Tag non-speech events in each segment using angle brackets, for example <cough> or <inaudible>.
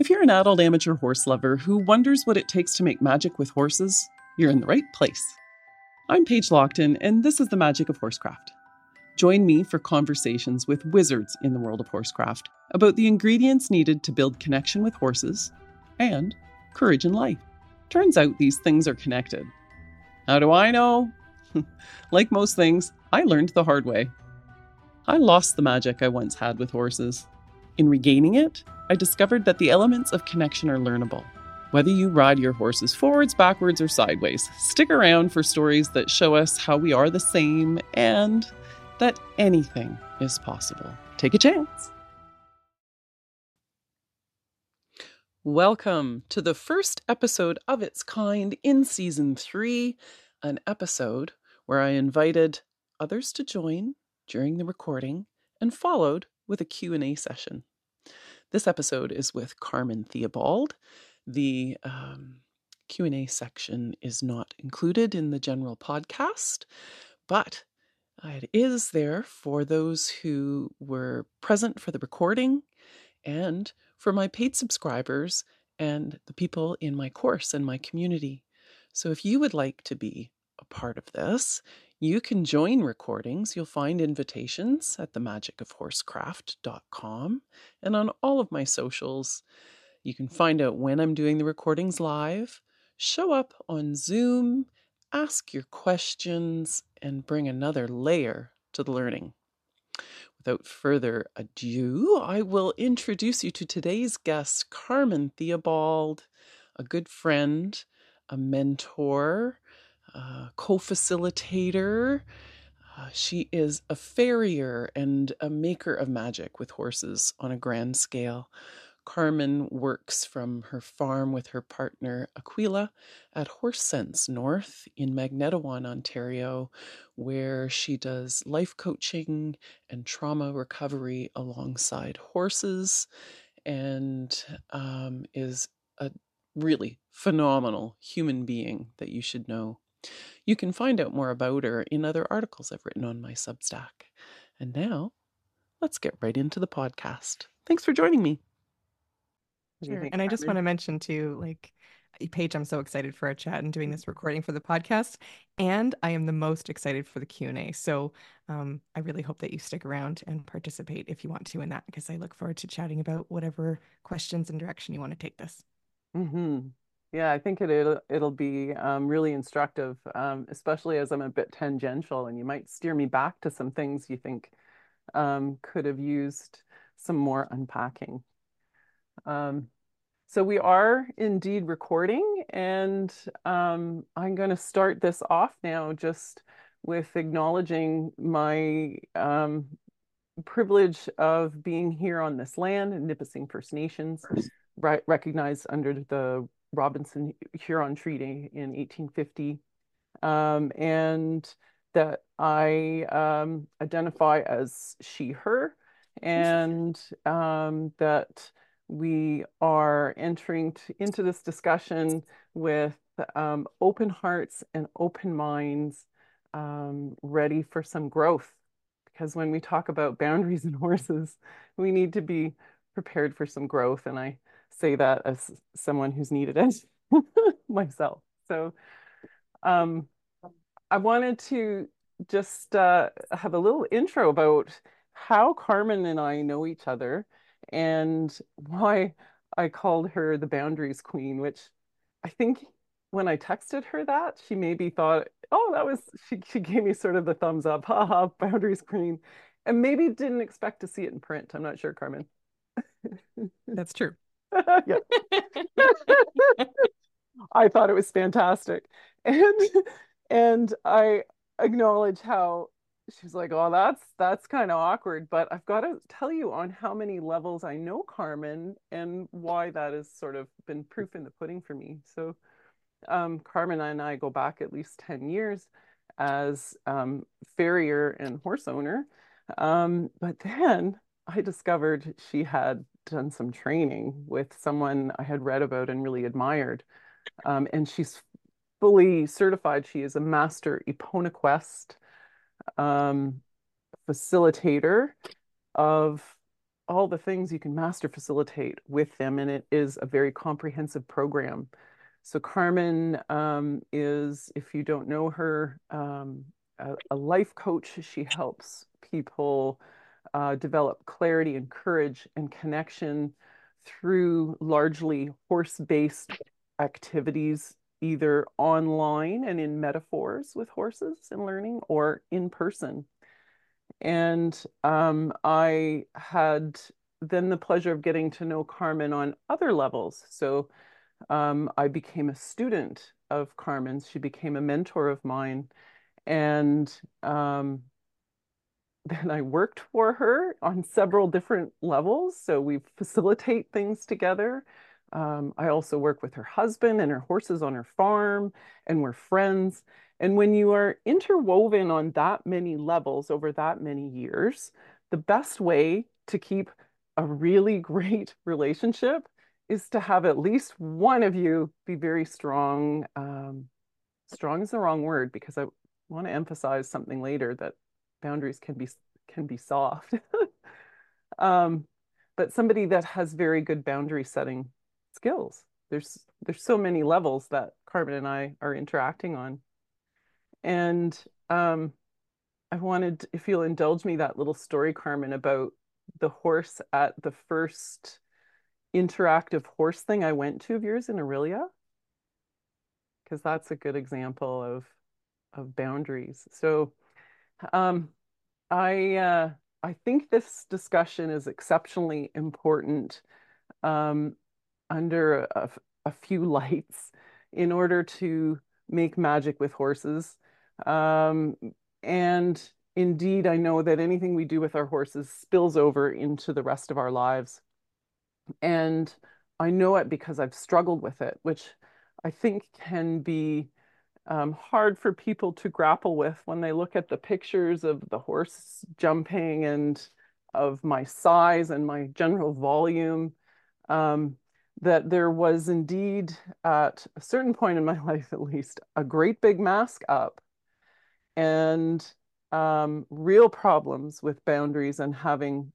If you're an adult amateur horse lover who wonders what it takes to make magic with horses, you're in the right place. I'm Paige Lockton, and this is the magic of horsecraft. Join me for conversations with wizards in the world of horsecraft about the ingredients needed to build connection with horses and courage in life. Turns out these things are connected. How do I know? <laughs> like most things, I learned the hard way. I lost the magic I once had with horses. In regaining it, I discovered that the elements of connection are learnable. Whether you ride your horses forwards, backwards, or sideways, stick around for stories that show us how we are the same and that anything is possible. Take a chance. Welcome to the first episode of its kind in season three, an episode where I invited others to join during the recording and followed with a Q&A session. This episode is with Carmen Theobald. The um, Q&A section is not included in the general podcast, but it is there for those who were present for the recording and for my paid subscribers and the people in my course and my community. So if you would like to be a part of this, you can join recordings. You'll find invitations at themagicofhorsecraft.com and on all of my socials. You can find out when I'm doing the recordings live, show up on Zoom, ask your questions, and bring another layer to the learning. Without further ado, I will introduce you to today's guest, Carmen Theobald, a good friend, a mentor, uh, co facilitator. Uh, she is a farrier and a maker of magic with horses on a grand scale. Carmen works from her farm with her partner Aquila at Horse Sense North in Magnetawan, Ontario, where she does life coaching and trauma recovery alongside horses and um, is a really phenomenal human being that you should know. You can find out more about her in other articles I've written on my Substack. And now, let's get right into the podcast. Thanks for joining me. Sure. And I just want to mention too, like, Paige, I'm so excited for our chat and doing this recording for the podcast, and I am the most excited for the Q and A. So, um, I really hope that you stick around and participate if you want to in that, because I look forward to chatting about whatever questions and direction you want to take this. Mm-hmm. Yeah, I think it, it'll it'll be um, really instructive, um, especially as I'm a bit tangential, and you might steer me back to some things you think um, could have used some more unpacking. Um, so we are indeed recording, and um, I'm going to start this off now just with acknowledging my um, privilege of being here on this land, Nipissing First Nations, recognized under the Robinson Huron Treaty in 1850, um, and that I um, identify as she, her, and um, that we are entering into this discussion with um, open hearts and open minds, um, ready for some growth. Because when we talk about boundaries and <laughs> horses, we need to be prepared for some growth. And I say that as someone who's needed it <laughs> myself. So um, I wanted to just uh, have a little intro about how Carmen and I know each other and why I called her the boundaries queen, which I think when I texted her that, she maybe thought, oh, that was, she, she gave me sort of the thumbs up, haha, boundaries queen, and maybe didn't expect to see it in print. I'm not sure, Carmen. That's true. I thought it was fantastic. <laughs> And and I acknowledge how she's like, "Oh, that's that's kind of awkward," but I've got to tell you on how many levels I know Carmen and why that has sort of been proof in the pudding for me. So, um, Carmen and I go back at least 10 years as um, farrier and horse owner. Um, but then I discovered she had done some training with someone I had read about and really admired. Um, and she's fully certified. She is a master Eponaquest um, facilitator of all the things you can master facilitate with them, and it is a very comprehensive program. So Carmen um, is, if you don't know her, um, a, a, life coach. She helps people uh, develop clarity and courage and connection through largely horse-based activities, either online and in metaphors with horses and learning, or in person. And um, I had then the pleasure of getting to know Carmen on other levels. So um, I became a student of Carmen's. She became a mentor of mine. And um, then I worked for her on several different levels. So we facilitate things together. Um, I also work with her husband and her horses on her farm, and we're friends. And when you are interwoven on that many levels over that many years, the best way to keep a really <laughs> great relationship is to have at least one of you be very strong. Um, strong is the wrong word because I want to emphasize something later that boundaries can be can be soft. <laughs> um, but somebody that has very good boundary setting skills. There's there's so many levels that Carmen and I are interacting on. And um, I wanted, if you'll indulge me, that little story, Carmen, about the horse at the first interactive horse thing I went to of yours in Orillia, because that's a good example of of boundaries. So um, I uh, I think this discussion is exceptionally important um, under a, a, few <laughs> lights in order to make magic with horses. Um, and indeed, I know that anything we do with our horses spills over into the rest of our lives. And I know it because I've struggled with it, which I think can be um, hard for people to grapple with when they look at the pictures of the horse jumping and of my size and my general volume. Um, that there was indeed, at a certain point in my <laughs> life at least, a great big mask up and um, real problems with boundaries and having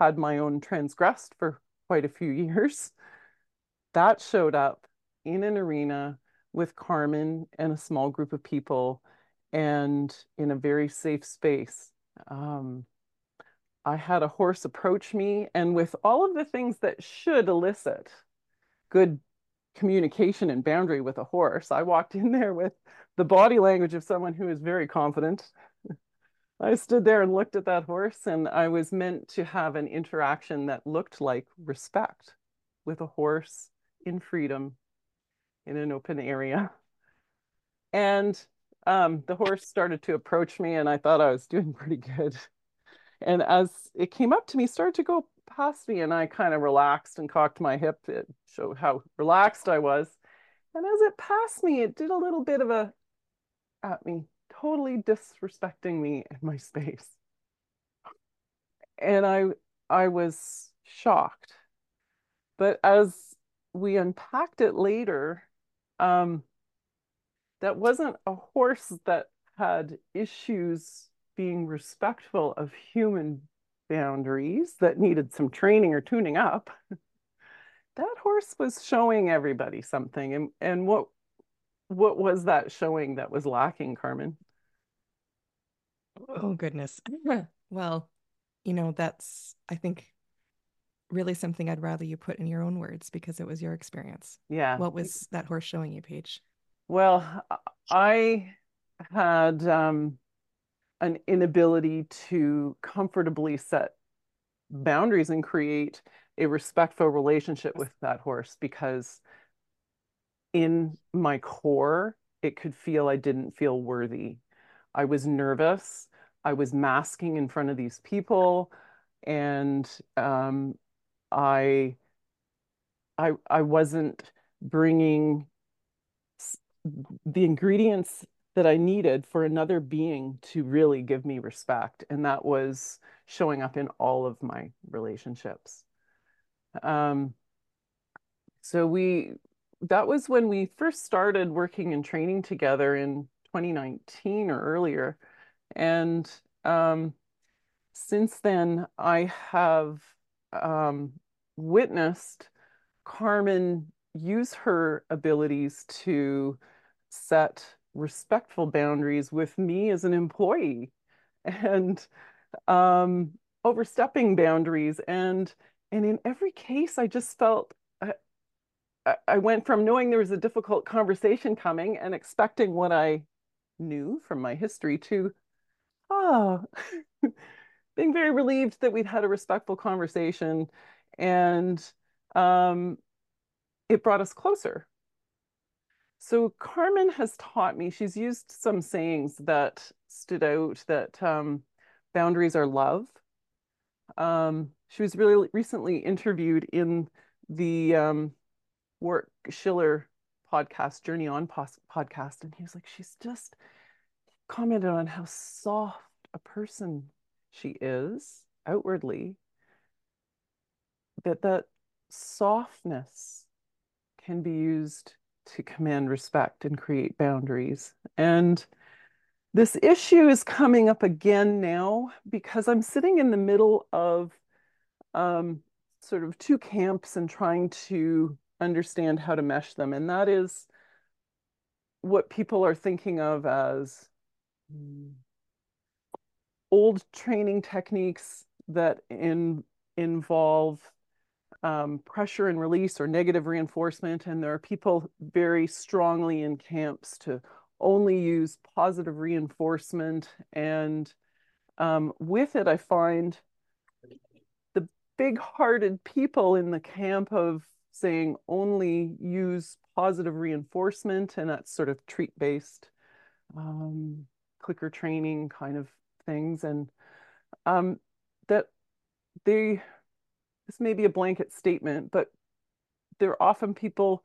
had my own transgressed for quite a few <laughs> years. That showed up in an arena with Carmen and a small group of people and in a very safe space. Um, I had a horse approach me, and with all of the things that should elicit good communication and boundary with a horse, I walked in there with the body language of someone who is very confident. <laughs> I stood there and looked at that horse, and I was meant to have an interaction that looked like respect with a horse in freedom in an open area. And um, the horse started to approach me, and I thought I was doing pretty good. And as it came up to me, started to go past me, and I kind of relaxed and cocked my hip. It showed how relaxed I was. And as it passed me, it did a little bit of a at me, totally disrespecting me and my space. And I I was shocked. But as we unpacked it later, um, that wasn't a horse that had issues being respectful of human boundaries that needed some training or tuning up. <laughs> that horse was showing everybody something. And, and what what was that showing that was lacking, Carmen? Oh goodness. <laughs> well, you know, that's I think really something I'd rather you put in your own words because it was your experience. Yeah. What was that horse showing you, Paige? Well, I had um, an inability to comfortably set boundaries and create a respectful relationship with that horse because in my core, it could feel I didn't feel worthy. I was nervous. I was masking in front of these people. And um, I, I, I wasn't bringing the ingredients that I needed for another being to really give me respect. And that was showing up in all of my relationships. Um, so we, that was when we first started working and training together in 2019 or earlier. And um, since then, I have um, witnessed Carmen use her abilities to set respectful boundaries with me as an employee and um, overstepping boundaries. And and in every case, I just felt I, I went from knowing there was a difficult conversation coming and expecting what I knew from my history to, oh, <laughs> being very relieved that we'd had a respectful conversation and um, it brought us closer. So Carmen has taught me, she's used some sayings that stood out that um, boundaries are love. Um, she was really recently interviewed in the um, Schiller podcast, Journey On podcast, and he was like, she's just commented on how soft a person she is outwardly, that that softness can be used to command respect and create boundaries. And this issue is coming up again now because I'm sitting in the middle of um, sort of two camps and trying to understand how to mesh them. And that is what people are thinking of as old training techniques that in, involve um, pressure and release or negative reinforcement. And there are people very strongly in camps to only use positive reinforcement. And um, with it, I find the big hearted people in the camp of saying only use positive reinforcement, and that's sort of treat based um, clicker training kind of things. And um, that they this may be a blanket statement, but there are often people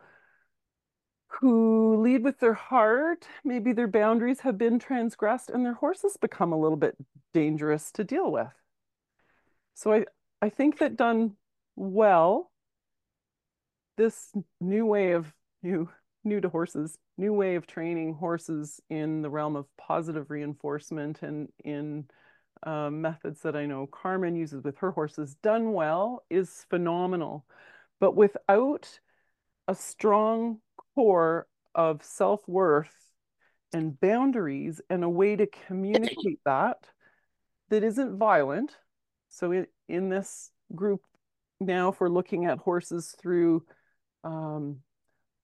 who lead with their heart. Maybe their boundaries have been transgressed and their horses become a little bit dangerous to deal with. So I, I think that done well, this new way of new new to horses, new way of training horses in the realm of positive reinforcement and in um, methods that I know Carmen uses with her horses done well is phenomenal. But without a strong core of self worth and boundaries and a way to communicate that that isn't violent. So, in, in this group now, if we're looking at horses through um,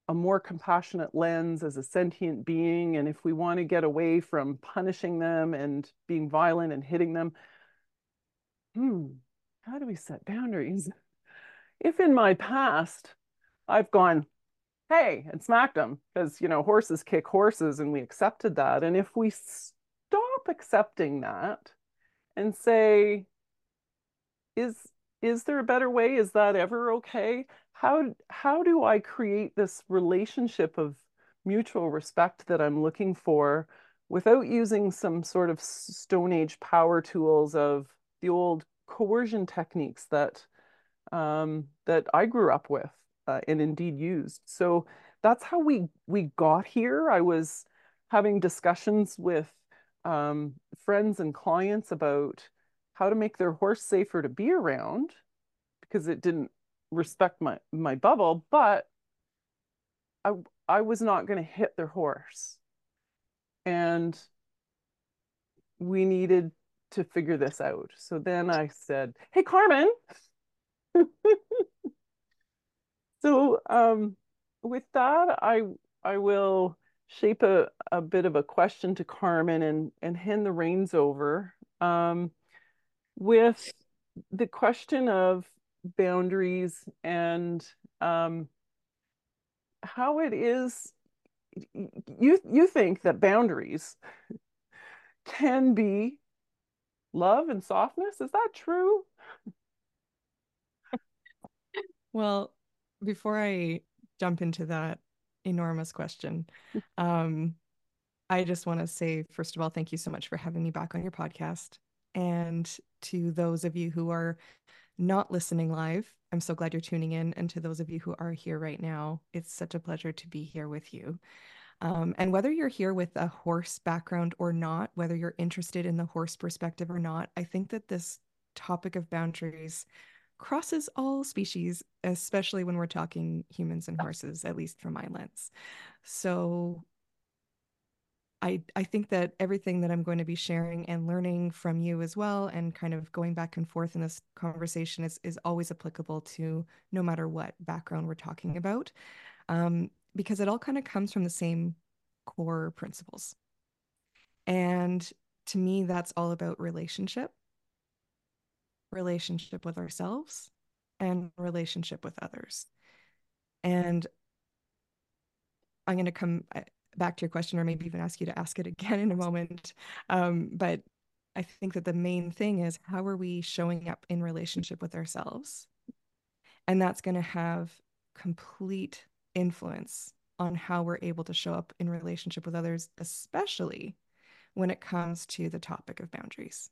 a more compassionate lens as a sentient being. And if we want to get away from punishing them and being violent and hitting them, hmm, how do we set boundaries? <laughs> If in my past I've gone, hey, and smacked them because, you know, horses kick horses and we accepted that. And if we stop accepting that and say, is is there a better way? Is that ever okay? how how do I create this relationship of mutual respect that I'm looking for without using some sort of stone age power tools of the old coercion techniques that um, that I grew up with uh, and indeed used. So that's how we we got here. I was having discussions with um, friends and clients about how to make their horse safer to be around because it didn't respect my my bubble, but I I was not going to hit their horse. And we needed to figure this out. So then I said, "Hey Carmen." <laughs> so um with that I I will shape a, a bit of a question to Carmen and and hand the reins over um with the question of boundaries and um, how it is you you think that boundaries can be love and softness? Is that true? Well before i jump into that enormous question <laughs> um i just want to say first of all thank you so much for having me back on your podcast. And to those of you who are not listening live, I'm so glad you're tuning in. And to those of you who are here right now, it's such a pleasure to be here with you. Um, and whether you're here with a horse background or not, whether you're interested in the horse perspective or not, I think that this topic of boundaries crosses all species, especially when we're talking humans and horses, at least from my lens. So I I think that everything that I'm going to be sharing and learning from you as well and kind of going back and forth in this conversation is is always applicable to no matter what background we're talking about. Um, because it all kind of comes from the same core principles. And to me, that's all about relationship, relationship with ourselves, and relationship with others. And I'm going to come back to your question, or maybe even ask you to ask it again in a moment. Um, but I think that the main thing is how are we showing up in relationship with ourselves? And that's going to have complete influence on how we're able to show up in relationship with others, especially when it comes to the topic of boundaries.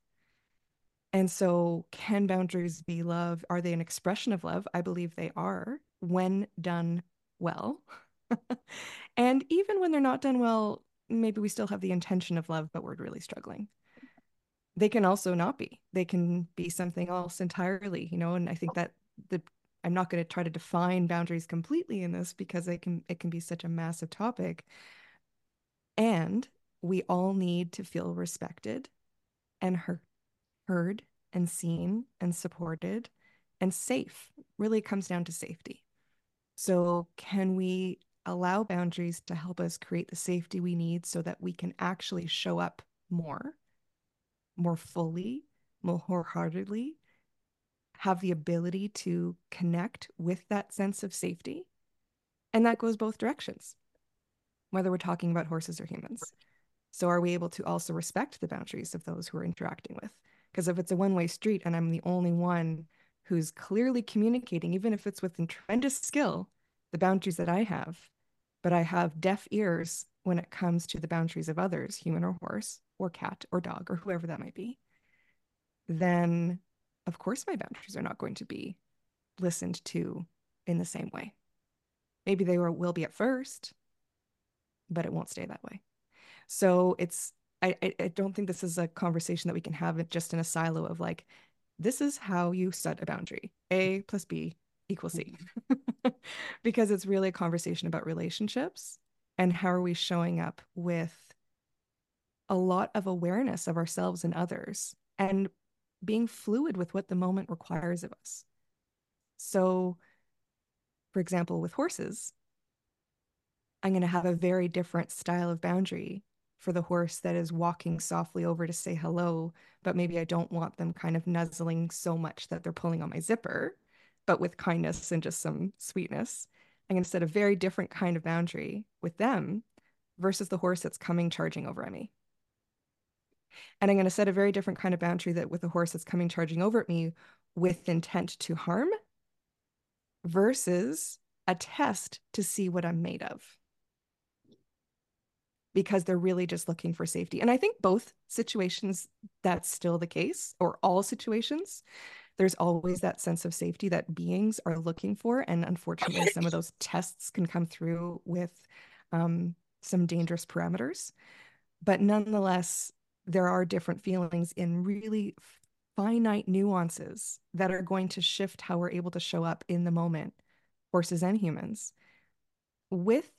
And so, can boundaries be love? Are they an expression of love? I believe they are when done well. <laughs> and even when they're not done well, maybe we still have the intention of love, but we're really struggling. They can also not be. They can be something else entirely, you know. And I think that the I'm not going to try to define boundaries completely in this because it can it can be such a massive topic. And we all need to feel respected and heard, heard and seen and supported and safe. Really comes down to safety. So, can we allow boundaries to help us create the safety we need so that we can actually show up more, more fully, more wholeheartedly, have the ability to connect with that sense of safety. And that goes both directions, whether we're talking about horses or humans. So, are we able to also respect the boundaries of those who we're interacting with? Because if it's a one way street and I'm the only one who's clearly communicating, even if it's with tremendous skill, the boundaries that I have, but I have deaf ears when it comes to the boundaries of others, human or horse or cat or dog or whoever that might be, then of course my boundaries are not going to be listened to in the same way. Maybe they will be at first, but it won't stay that way. So it's I, I don't think this is a conversation that we can have just in a silo of like, this is how you set a boundary. A plus B equals mm-hmm. C. <laughs> because it's really a conversation about relationships and how are we showing up with a lot of awareness of ourselves and others and being fluid with what the moment requires of us. So, for example, with horses, I'm going to have a very different style of boundary for the horse that is walking softly over to say hello, but maybe I don't want them kind of nuzzling so much that they're pulling on my zipper, but with kindness and just some sweetness. I'm going to set a very different kind of boundary with them versus the horse that's coming charging over at me. And I'm going to set a very different kind of boundary that with a horse that's coming charging over at me with intent to harm versus a test to see what I'm made of. Because they're really just looking for safety. And I think both situations, that's still the case, or all situations. There's always that sense of safety that beings are looking for. And unfortunately, some of <laughs> those tests can come through with um, some dangerous parameters. But nonetheless, there are different feelings in really finite nuances that are going to shift how we're able to show up in the moment, horses and humans, with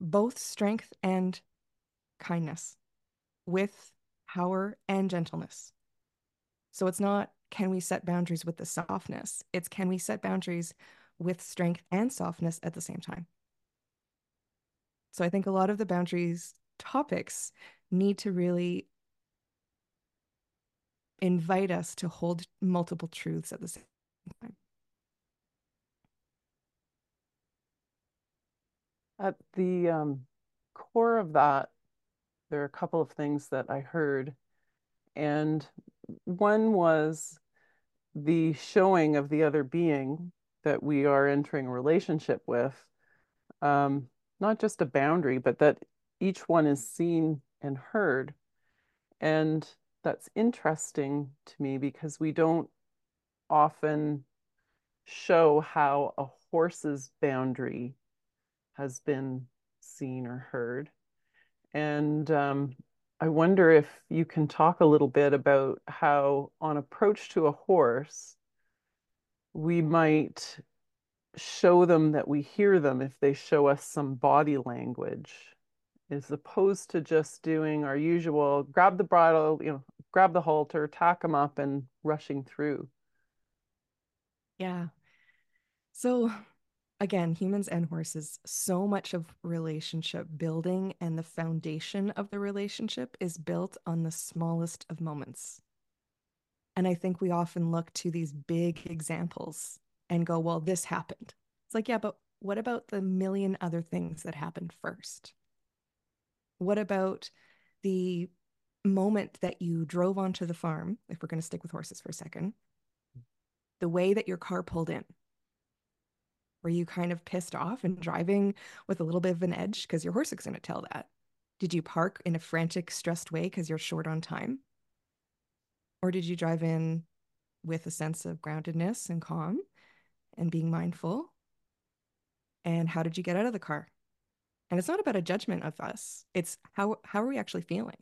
both strength and kindness, with power and gentleness. So it's not can we set boundaries with the softness? It's can we set boundaries with strength and softness at the same time? So I think a lot of the boundaries topics need to really invite us to hold multiple truths at the same time. At the um, core of that, there are a couple of things that I heard. And one was the showing of the other being that we are entering relationship with, um, not just a boundary, but that each one is seen and heard. And that's interesting to me because we don't often show how a horse's boundary has been seen or heard. And um, I wonder if you can talk a little bit about how, on approach to a horse, we might show them that we hear them if they show us some body language, as opposed to just doing our usual grab the bridle, you know, grab the halter, tack them up, and rushing through. Yeah. So again, humans and horses, so much of relationship building and the foundation of the relationship is built on the smallest of moments. And I think we often look to these big examples and go, well, this happened. It's like, yeah, but what about the million other things that happened first? What about the moment that you drove onto the farm, if we're going to stick with horses for a second, the way that your car pulled in? Were you kind of pissed off and driving with a little bit of an edge because your horse is going to tell that? Did you park in a frantic, stressed way because you're short on time? Or did you drive in with a sense of groundedness and calm and being mindful? And how did you get out of the car? And it's not about a judgment of us. It's how how are we actually feeling?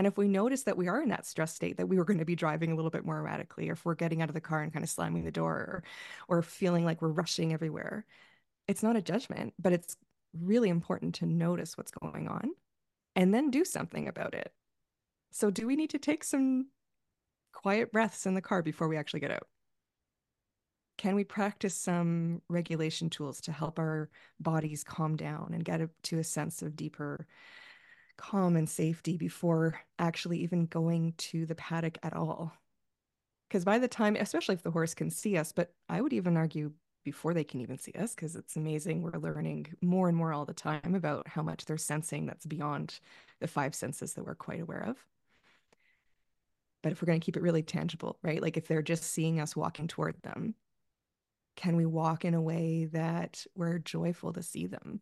And if we notice that we are in that stress state, that we were going to be driving a little bit more erratically, or if we're getting out of the car and kind of slamming the door, or, or feeling like we're rushing everywhere, it's not a judgment, but it's really important to notice what's going on and then do something about it. So, do we need to take some quiet breaths in the car before we actually get out? Can we practice some regulation tools to help our bodies calm down and get to a sense of deeper calm and safety before actually even going to the paddock at all. Because by the time, especially if the horse can see us, but I would even argue before they can even see us, because it's amazing. We're learning more and more all the time about how much they're sensing that's beyond the five senses that we're quite aware of. But if we're going to keep it really tangible, right? Like if they're just seeing us walking toward them, can we walk in a way that we're joyful to see them?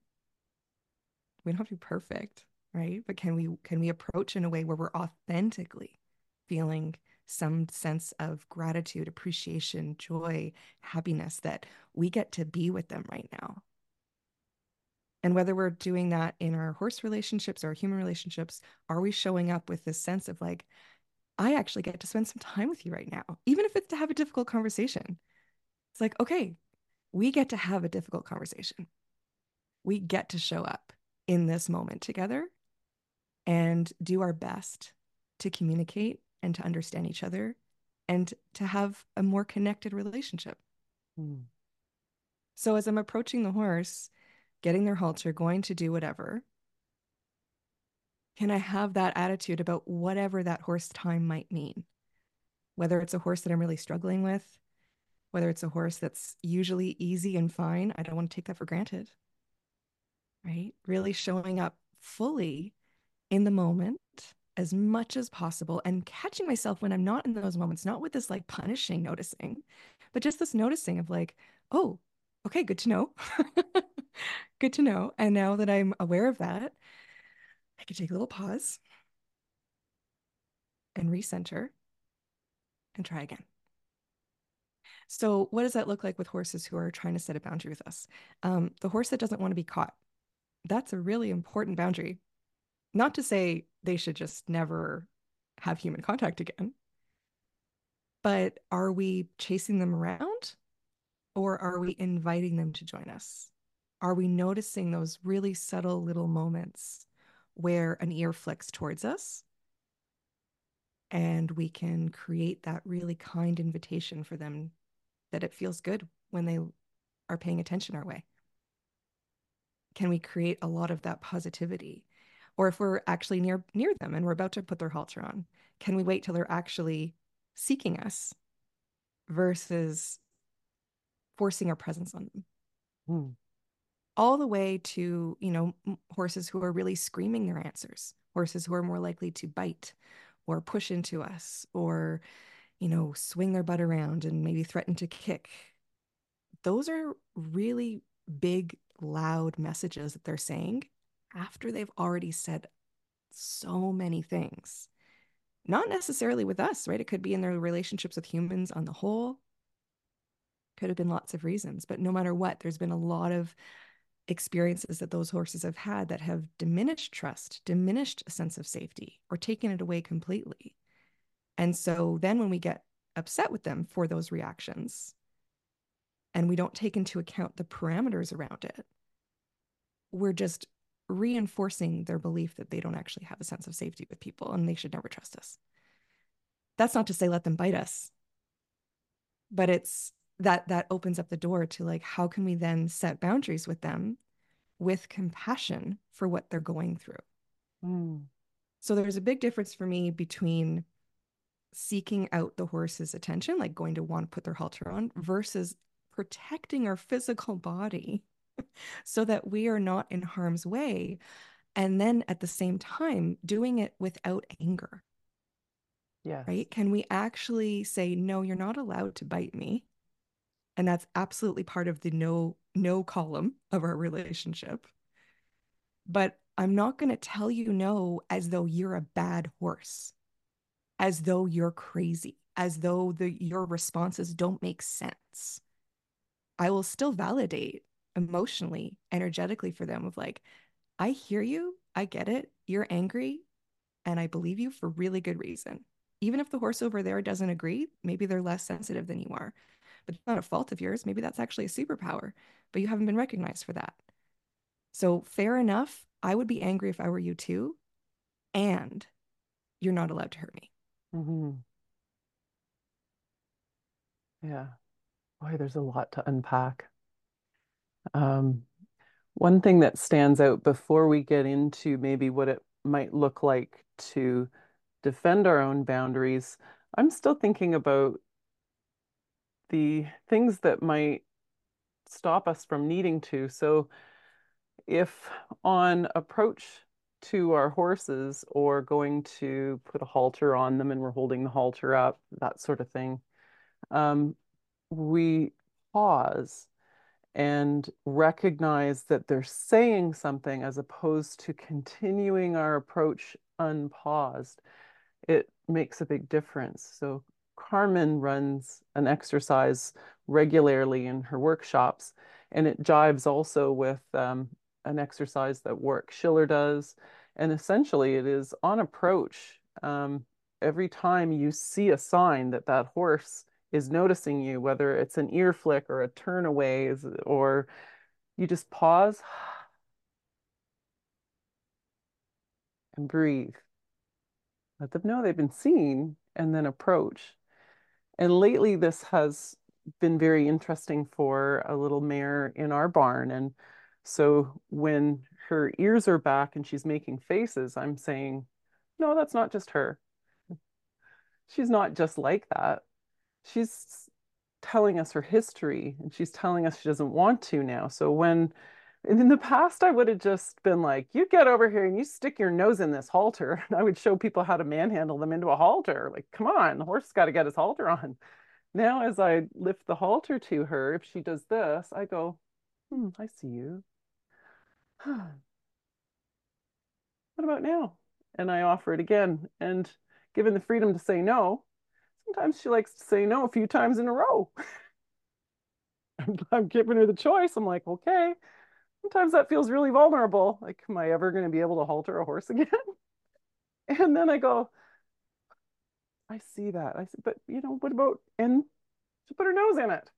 We don't have to be perfect right? But can we can we approach in a way where we're authentically feeling some sense of gratitude appreciation joy happiness that we get to be with them right now? And whether we're doing that in our horse relationships or human relationships are we showing up with this sense of like i actually get to spend some time with you right now even if it's to have a difficult conversation? It's like okay we get to have a difficult conversation. We get to show up in this moment together and do our best to communicate and to understand each other and to have a more connected relationship. Mm. So as I'm approaching the horse, getting their halter, going to do whatever, can I have that attitude about whatever that horse time might mean? Whether it's a horse that I'm really struggling with, whether it's a horse that's usually easy and fine, I don't want to take that for granted. Right? Really showing up fully in the moment as much as possible and catching myself when I'm not in those moments, not with this like punishing noticing, but just this noticing of like, oh, okay, good to know. <laughs> good to know. And now that I'm aware of that, I can take a little pause and recenter and try again. So, what does that look like with horses who are trying to set a boundary with us? Um, the horse that doesn't want to be caught. That's a really important boundary not to say they should just never have human contact again, but are we chasing them around or are we inviting them to join us? Are we noticing those really subtle little moments where an ear flicks towards us and we can create that really kind invitation for them that it feels good when they are paying attention our way? Can we create a lot of that positivity? Or if we're actually near near them and we're about to put their halter on can we wait till they're actually seeking us versus forcing our presence on them? Hmm. all the way to you know horses who are really screaming their answers horses who are more likely to bite or push into us or you know swing their butt around and maybe threaten to kick. Those are really big loud messages that they're saying after they've already said so many things. Not necessarily with us, right? It could be in their relationships with humans on the whole. Could have been lots of reasons, but no matter what, there's been a lot of experiences that those horses have had that have diminished trust, diminished a sense of safety, or taken it away completely. And so then when we get upset with them for those reactions, and we don't take into account the parameters around it, we're just reinforcing their belief that they don't actually have a sense of safety with people and they should never trust us. That's not to say let them bite us, but it's that that opens up the door to like how can we then set boundaries with them with compassion for what they're going through. Mm. So there's a big difference for me between seeking out the horse's attention, like going to want to put their halter on, versus protecting our physical body <laughs> so that we are not in harm's way. And then at the same time, doing it without anger. Yeah. Right. Can we actually say, no, you're not allowed to bite me? And that's absolutely part of the no, no column of our relationship. But I'm not going to tell you no as though you're a bad horse, as though you're crazy, as though the, your responses don't make sense. I will still validate emotionally, energetically for them of like, I hear you, I get it, you're angry, and I believe you for really good reason. Even if the horse over there doesn't agree, maybe they're less sensitive than you are. But it's not a fault of yours. Maybe that's actually a superpower, but you haven't been recognized for that. So, fair enough. I would be angry if I were you too. And you're not allowed to hurt me. Mm-hmm. Yeah. Boy, there's a lot to unpack. Um, one thing that stands out before we get into maybe what it might look like to defend our own boundaries, I'm still thinking about the things that might stop us from needing to. So, if on approach to our horses or going to put a halter on them and we're holding the halter up, that sort of thing, um, we pause and recognize that they're saying something as opposed to continuing our approach unpaused, it makes a big difference. So Carmen runs an exercise regularly in her workshops, and it jives also with um, an exercise that Warwick Schiller does. And essentially, it is on approach. Um, every time you see a sign that that horse is noticing you, whether it's an ear flick or a turn away, or you just pause <sighs> and breathe. Let them know they've been seen and then approach. And lately, this has been very interesting for a little mare in our barn. And so when her ears are back and she's making faces, I'm saying, no, that's not just her. She's not just like that she's telling us her history and she's telling us she doesn't want to now. So when in the past I would have just been like, you get over here and you stick your nose in this halter. And <laughs> I would show people how to manhandle them into a halter. Like, come on, the horse's got to get his halter on. Now, as I lift the halter to her, if she does this, I go, hmm, I see you. <sighs> what about now? And I offer it again. And given the freedom to say no, Sometimes she likes to say no a few times in a row. <laughs> I'm giving her the choice. I'm like, okay. Sometimes that feels really vulnerable. Like, am I ever going to be able to halter a horse <laughs> again? and then I go, I see that. I said, but you know, what about and she put her nose in it.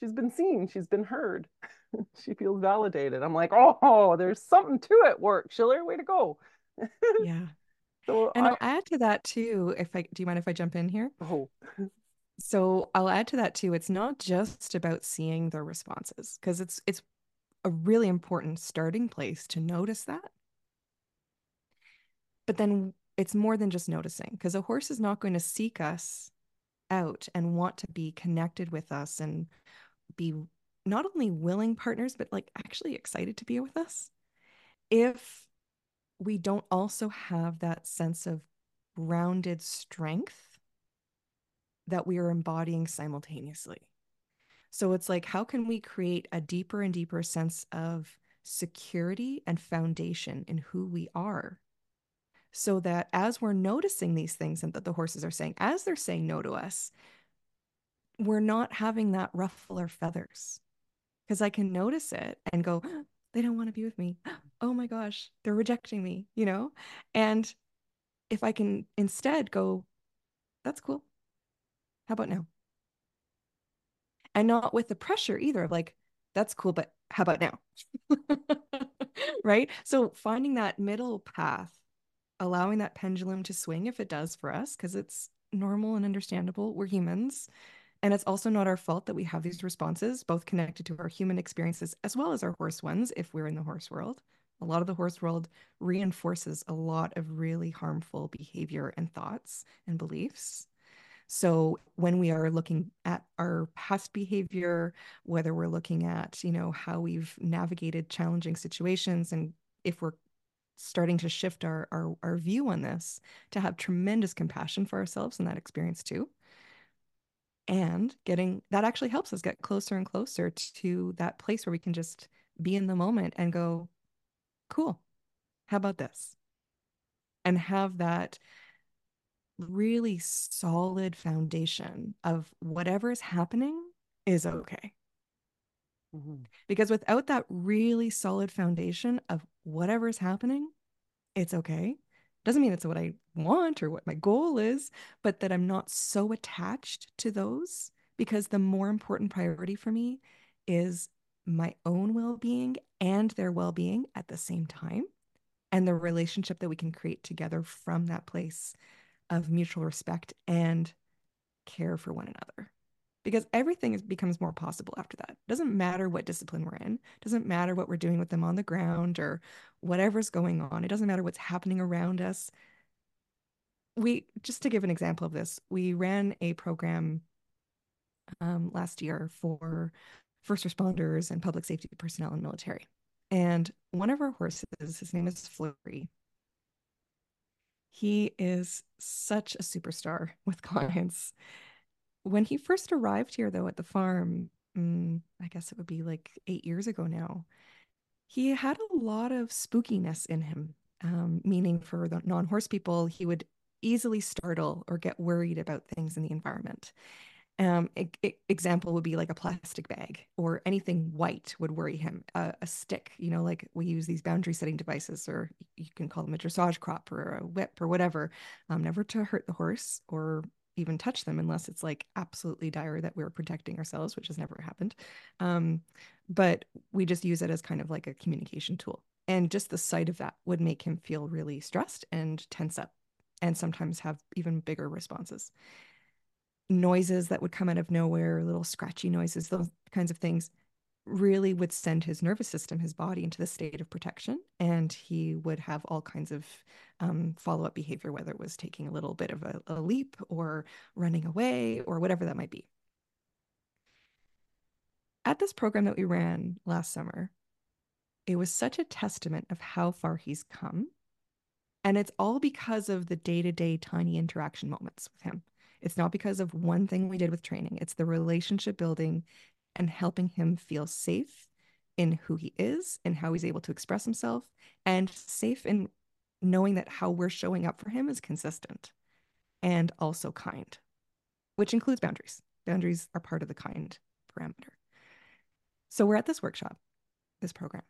She's been seen, she's been heard. <laughs> she feels validated. I'm like, oh, there's something to it, Warwick Schiller. Way to go. yeah. So and I, will add to that too. If I do you mind if I jump in here? Oh. so I'll add to that too. It's not just about seeing their responses because it's it's a really important starting place to notice that. But then it's more than just noticing because a horse is not going to seek us out and want to be connected with us and be not only willing partners but like actually excited to be with us if we don't also have that sense of grounded strength that we are embodying simultaneously. So it's like, how can we create a deeper and deeper sense of security and foundation in who we are? So that as we're noticing these things and that the horses are saying, as they're saying no to us, we're not having that ruffle our feathers. Because I can notice it and go, they don't want to be with me. <gasps> Oh my gosh, they're rejecting me, you know? And if I can instead go, that's cool. How about now? and not with the pressure either of like, that's cool, but how about now? <laughs> right? So finding that middle path, allowing that pendulum to swing if it does for us, because it's normal and understandable. We're humans. And it's also not our fault that we have these responses, both connected to our human experiences as well as our horse ones, if we're in the horse world. A lot of the horse world reinforces a lot of really harmful behavior and thoughts and beliefs. So when we are looking at our past behavior, whether we're looking at, you know, how we've navigated challenging situations and if we're starting to shift our, our, our view on this, to have tremendous compassion for ourselves in that experience too. And getting that actually helps us get closer and closer to that place where we can just be in the moment and go, cool, how about this? And have that really solid foundation of whatever is happening is okay. Mm-hmm. Because without that really solid foundation of whatever is happening, it's okay. Doesn't mean it's what I want or what my goal is, but that I'm not so attached to those because the more important priority for me is my own well being and their well being at the same time and the relationship that we can create together from that place of mutual respect and care for one another because everything is, becomes more possible after that. It doesn't matter what discipline we're in, it doesn't matter what we're doing with them on the ground or whatever's going on. It doesn't matter what's happening around us. We just to give an example of this, we ran a program um, last year for first responders and public safety personnel and military. And one of our horses, his name is Flurry, he is such a superstar <laughs> with clients. When he first arrived here, though, at the farm, mm, I guess it would be like eight years ago now, he had a lot of spookiness in him, um, meaning for the non horse people, he would easily startle or get worried about things in the environment. Um, example would be like a plastic bag or anything white would worry him. Uh, a stick, you know, like we use these boundary setting devices, or you can call them a dressage crop or a whip or whatever. Um, never to hurt the horse or even touch them unless it's like absolutely dire that we're protecting ourselves, which has never happened. Um, but we just use it as kind of like a communication tool. And just the sight of that would make him feel really stressed and tense up and sometimes have even bigger responses noises that would come out of nowhere, little scratchy noises, those kinds of things really would send his nervous system, his body into the state of protection. And he would have all kinds of um, follow up behavior, whether it was taking a little bit of a, a leap or running away or whatever that might be. At this program that we ran last summer, it was such a testament of how far he's come. And it's all because of the day to day tiny interaction moments with him. It's not because of one thing we did with training, it's the relationship building and helping him feel safe in who he is and how he's able to express himself, and safe in knowing that how we're showing up for him is consistent and also kind, which includes boundaries. Boundaries are part of the kind parameter. So we're at this workshop, this program.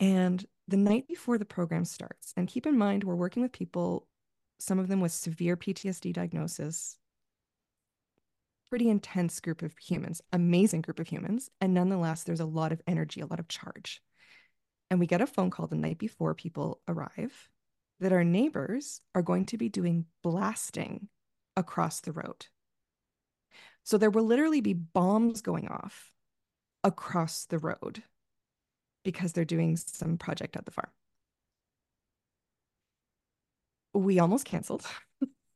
And the night before the program starts, and keep in mind, we're working with people some of them with severe PTSD diagnosis. Pretty intense group of humans, amazing group of humans. And nonetheless, there's a lot of energy, a lot of charge. And we get a phone call the night before people arrive that our neighbors are going to be doing blasting across the road. So there will literally be bombs going off across the road because they're doing some project at the farm we almost canceled. <laughs>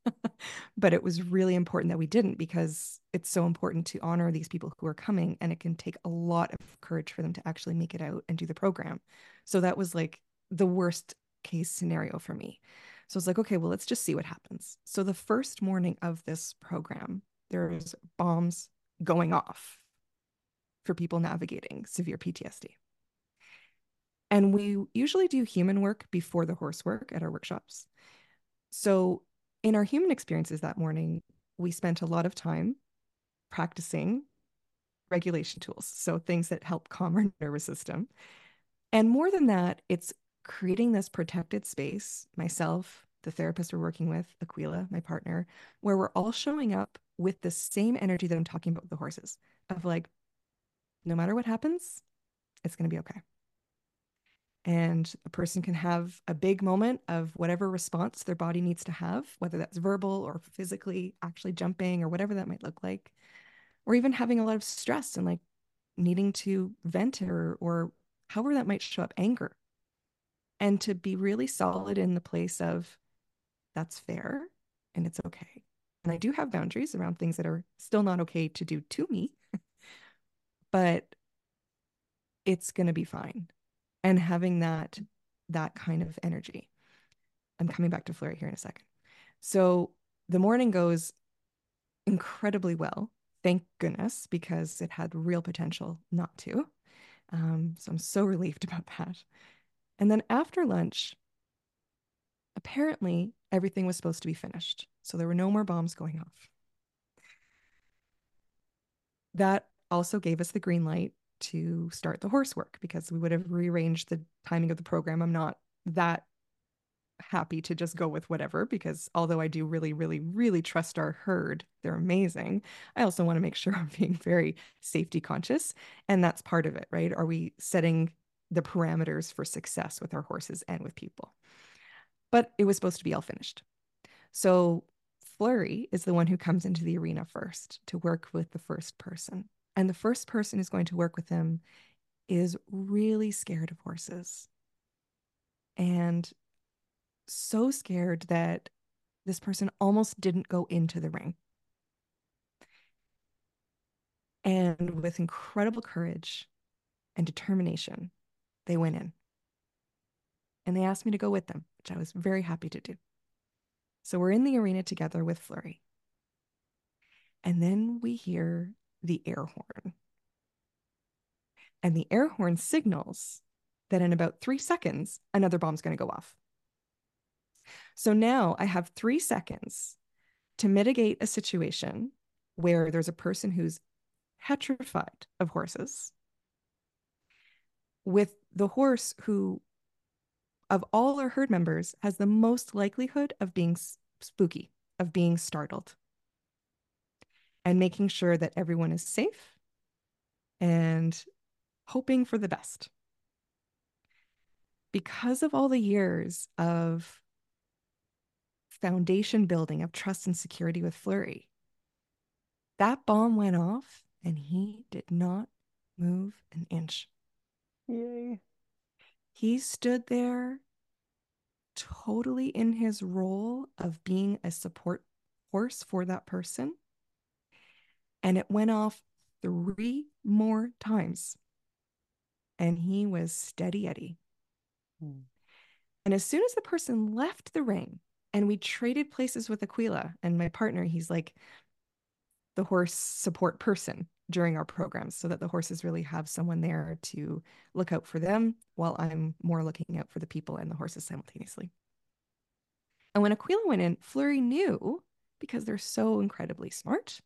<laughs> but it was really important that we didn't because it's so important to honor these people who are coming and it can take a lot of courage for them to actually make it out and do the program. So that was like the worst case scenario for me. So it's like, okay, well, let's just see what happens. So the first morning of this program, there's bombs going off for people navigating severe PTSD. And we usually do human work before the horse work at our workshops. So, in our human experiences that morning, we spent a lot of time practicing regulation tools. So, things that help calm our <laughs> nervous system. And more than that, it's creating this protected space, myself, the therapist we're working with, Aquila, my partner, where we're all showing up with the same energy that I'm talking about with the horses of like, no matter what happens, it's going to be okay. And a person can have a big moment of whatever response their body needs to have, whether that's verbal or physically actually jumping or whatever that might look like, or even having a lot of stress and like needing to vent or, or however that might show up, anger. And to be really solid in the place of that's fair and it's okay. And I do have boundaries around things that are still not okay to do to me, <laughs> but it's going to be fine and having that that kind of energy. I'm coming back to Flurry here in a second. So the morning goes incredibly well thank goodness because it had real potential not to. Um, so i'm so relieved <laughs> about that. And then after lunch apparently everything was supposed to be finished so there were no more bombs going off. That also gave us the green light to start the horse work because we would have rearranged the timing of the program. I'm not that happy to just go with whatever because although I do really, really, really trust our herd, they're amazing. I also want to make sure <laughs> I'm being very safety conscious. And that's part of it, right? Are we setting the parameters for success with our horses and with people? But it was supposed to be all finished. So Flurry is the one who comes into the arena first to work with the first person. And the first person who's going to work with him is really scared of horses and so scared that this person almost didn't go into the ring. And with incredible courage and determination, they went in. And they asked me to go with them, which I was very happy to do. So we're in the arena together with Flurry. And then we hear the air horn. And the air horn signals that in about three seconds, another bomb's going to go off. So now I have three seconds to mitigate a situation where there's a person who's petrified of horses with the horse who, of all our herd members, has the most likelihood of being spooky, of being startled and making sure that everyone is safe and hoping for the best. Because of all the years of foundation building of trust and security with Flurry, that bomb went off and he did not move an inch. Yay. He stood there totally in his role of being a support horse for that person and it went off three more times. And he was steady Eddie. Hmm. And as soon as the person left the ring and we traded places with Aquila and my partner, he's like the horse support person during our programs so that the horses really have someone there to look out for them while I'm more looking out for the people and the horses simultaneously. And when Aquila went in, Flurry knew because they're so incredibly smart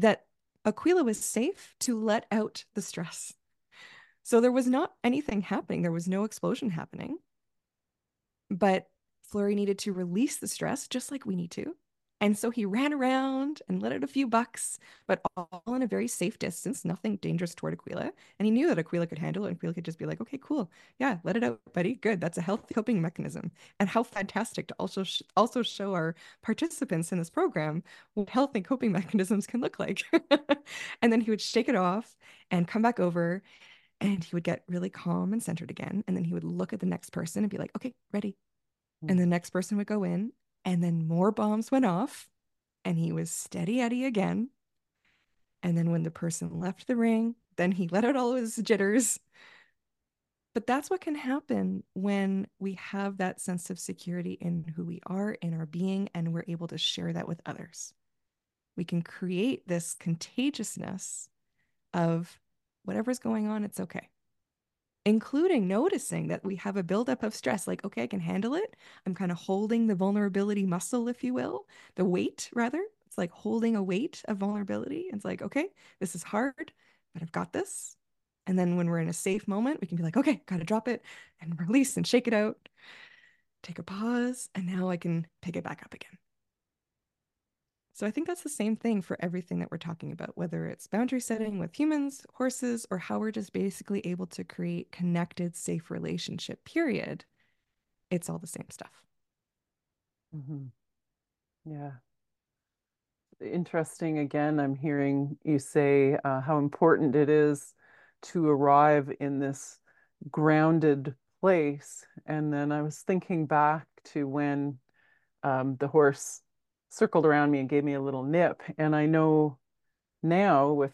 that Aquila was safe to let out the stress. So there was not anything happening, there was no explosion happening. But Flurry needed to release the stress just like we need to. And so he ran around and let out a few bucks, but all in a very safe distance, nothing dangerous toward Aquila. And he knew that Aquila could handle it. And Aquila could just be like, okay, cool. Yeah, let it out, buddy. Good. That's a healthy coping mechanism. And how fantastic to also, sh- also show our participants in this program what healthy coping <laughs> mechanisms can look like. <laughs> and then he would shake it off and come back over and he would get really calm and centered again. And then he would look at the next person and be like, okay, ready. And mm. the next person would go in and then more bombs went off, and he was steady Eddie again. And then when the person left the ring, then he <laughs> let out all his jitters. But that's what can happen when we have that sense of security in who we are, in our being, and we're able to share that with others. We can create this contagiousness of whatever's going on, it's okay including noticing that we have a buildup of stress like okay i can handle it. I'm kind of holding the vulnerability muscle if you will the weight rather. It's like holding a weight of vulnerability it's like okay this is hard but i've got this. And then when we're in a safe moment we can be like okay gotta drop it and release and shake it out. Take a pause and now i can pick it back up again So I think that's the same thing for everything that we're talking about, whether it's boundary setting with humans, horses, or how we're just basically able to create connected, safe relationship, period. It's all the same stuff. Mm-hmm. Yeah. Interesting. Again, I'm hearing you say uh, how important it is to arrive in this grounded place. And then I was thinking back to when um, the horse circled around me and gave me a little nip. And I know now with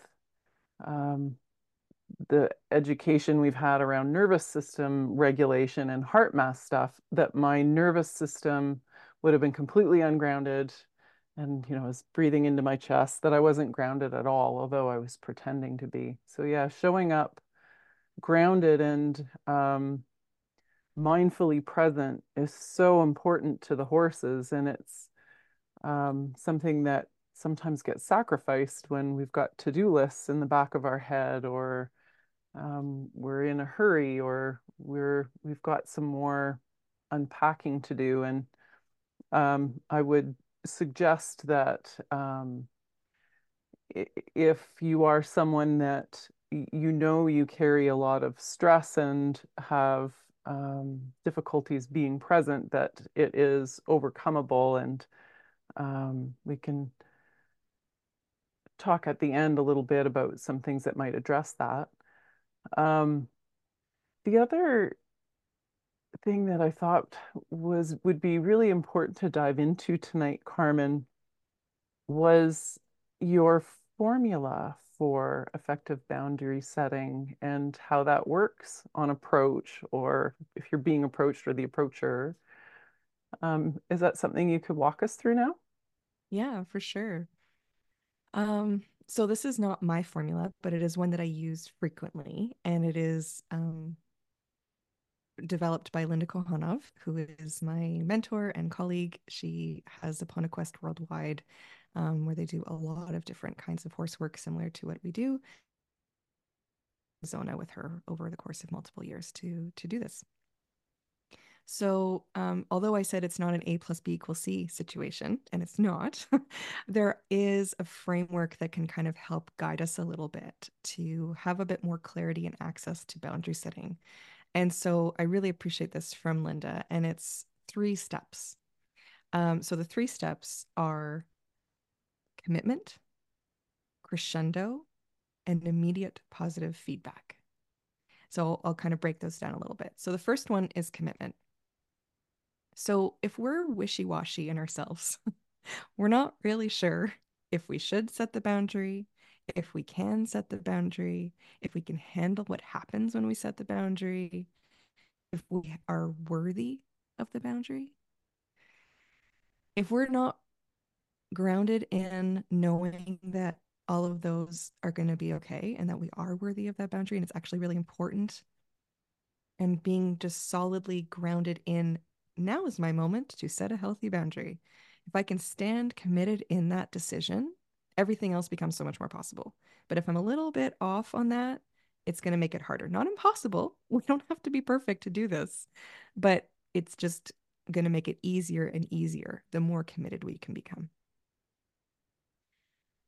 um, the education we've had around nervous system regulation and HeartMath stuff that my nervous system would have been completely ungrounded and you know was breathing into my chest that I wasn't grounded at all although I was pretending to be so yeah showing up grounded and um, mindfully present is so important to the horses and it's um, something that sometimes gets sacrificed when we've got to-do lists in the back of our head or um, we're in a hurry or we're we've got some more unpacking to do. And um, I would suggest that um, if you are someone that you know you carry a lot of stress and have um, difficulties being present, that it is overcomable and um, we can talk at the end a little bit about some things that might address that. Um, the other thing that I thought was would be really important to dive into tonight, Carmen, was your formula for effective boundary setting and how that works on approach or if you're being approached or the approacher. Um, is that something you could walk us through now? Yeah, for sure. Um, so this is not my formula, but it is one that I use frequently, and it is um, developed by Linda Kohanov, who is my mentor and colleague. She has Epona Quest Worldwide, um, where they do a lot of different kinds of horse work similar to what we do. Zona with her over the course of multiple years to to do this. So, um, although I said it's not an A plus B equals C situation, and it's not, <laughs> there is a framework that can kind of help guide us a little bit to have a bit more clarity and access to boundary setting. And so I really appreciate this from Linda, and it's three steps. Um, so the three steps are commitment, crescendo, and immediate positive feedback. So I'll, kind of break those down a little bit. So the first one is commitment. So if we're wishy washy in ourselves, <laughs> we're not really sure if we should set the boundary, if we can set the boundary, if we can handle what happens when we set the boundary, if we are worthy of the boundary. If we're not grounded in knowing that all of those are going to be okay and that we are worthy of that boundary and it's actually really important and being just solidly grounded in now is my moment to set a healthy boundary. If I can stand committed in that decision, everything else becomes so much more possible. But if I'm a little bit off on that, it's going to make it harder. Not impossible. <laughs> We don't have to be perfect to do this, but it's just going to make it easier and easier the more committed we can become.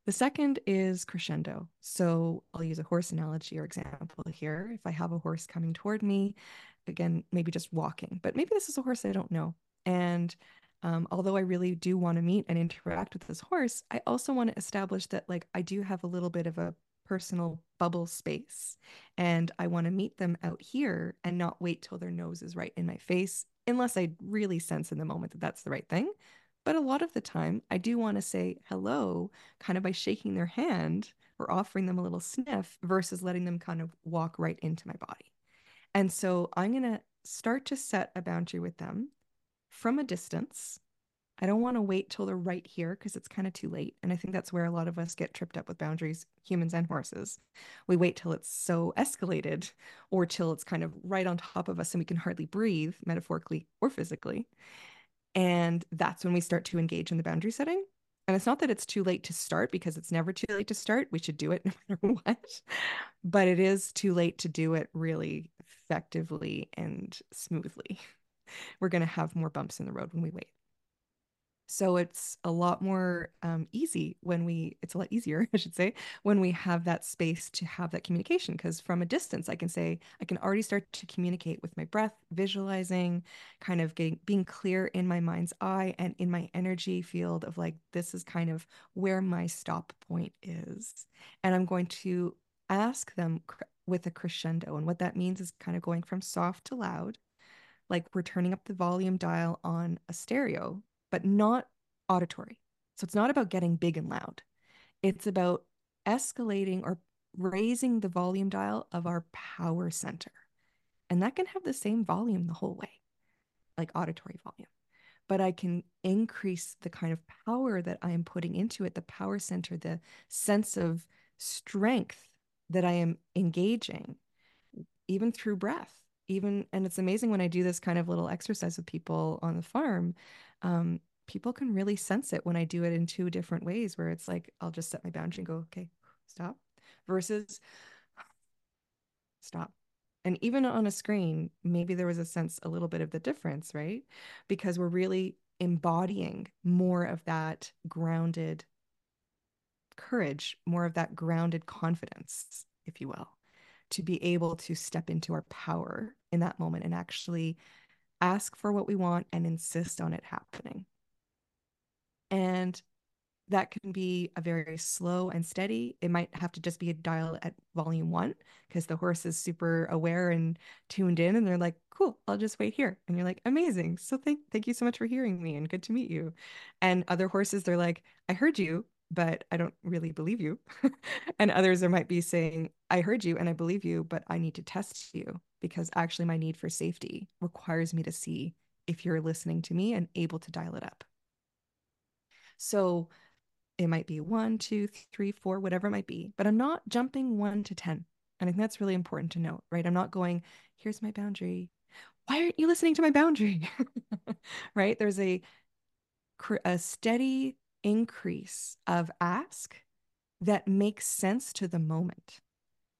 The second is crescendo. So I'll use a horse analogy or example here. If I have a horse coming toward me, again, maybe just walking, but maybe this is a horse I don't know. And um, although I really do want to meet and interact with this horse, I also want to establish that like I do have a little bit of a personal bubble space and I want to meet them out here and not wait till their nose is right in my face unless I really sense in the moment that that's the right thing. But a lot of the time, I do want to say hello kind of by shaking their hand or offering them a little sniff versus letting them kind of walk right into my body. And so I'm going to start to set a boundary with them from a distance. I don't want to wait till they're right here because it's kind of too late. And I think that's where a lot of us get tripped up with boundaries, humans and horses. We wait till it's so escalated or till it's kind of right on top of us and we can hardly breathe, metaphorically or physically. And that's when we start to engage in the boundary setting. And it's not that it's too late to start because it's never too late to start. We should do it <laughs> no matter what. But it is too late to do it really effectively and smoothly. We're going to have more bumps in the road when we wait. So it's a lot more um, easy when we, it's a lot easier, <laughs> I should say, when we have that space to have that communication. Because from a distance, I can say, I can already start to communicate with my breath, visualizing, kind of getting, being clear in my mind's eye and in my energy field of like, this is kind of where my stop point is. And I'm going to ask them with a crescendo. And what that means is kind of going from soft to loud like we're turning up the volume dial on a stereo but not auditory. So it's not about getting big and loud. It's about escalating or raising the volume dial of our power center. And that can have the same volume the whole way, like auditory volume. But I can increase the kind of power that I am putting into it, the power center, the sense of strength that I am engaging, even through breath. Even, and it's amazing when I do this kind of little exercise with people on the farm um, people can really sense it when I do it in two different ways, where it's like I'll just set my boundary and go, okay, stop, versus <sighs> stop. And even on a screen, maybe there was a sense a little bit of the difference, right? Because we're really embodying more of that grounded courage, more of that grounded confidence, if you will, to be able to step into our power in that moment and actually ask for what we want and insist on it happening. And that can be a very slow and steady. It might have to just be a dial at volume one because the horse is super aware and tuned in and they're like, cool, I'll just wait here. And you're like, amazing. So thank thank you so much for hearing me and good to meet you. And other horses, they're like, I heard you, but I don't really believe you. <laughs> and others there might be saying, I heard you and I believe you, but I need to test you because actually my need for safety requires me to see if you're listening to me and able to dial it up. So it might be one, two, three, four, whatever it might be, but I'm not jumping one to 10. And I think that's really important to note, right? I'm not going, here's my boundary. Why aren't you listening to my boundary? <laughs> right? There's a, a steady increase of ask that makes sense to the moment.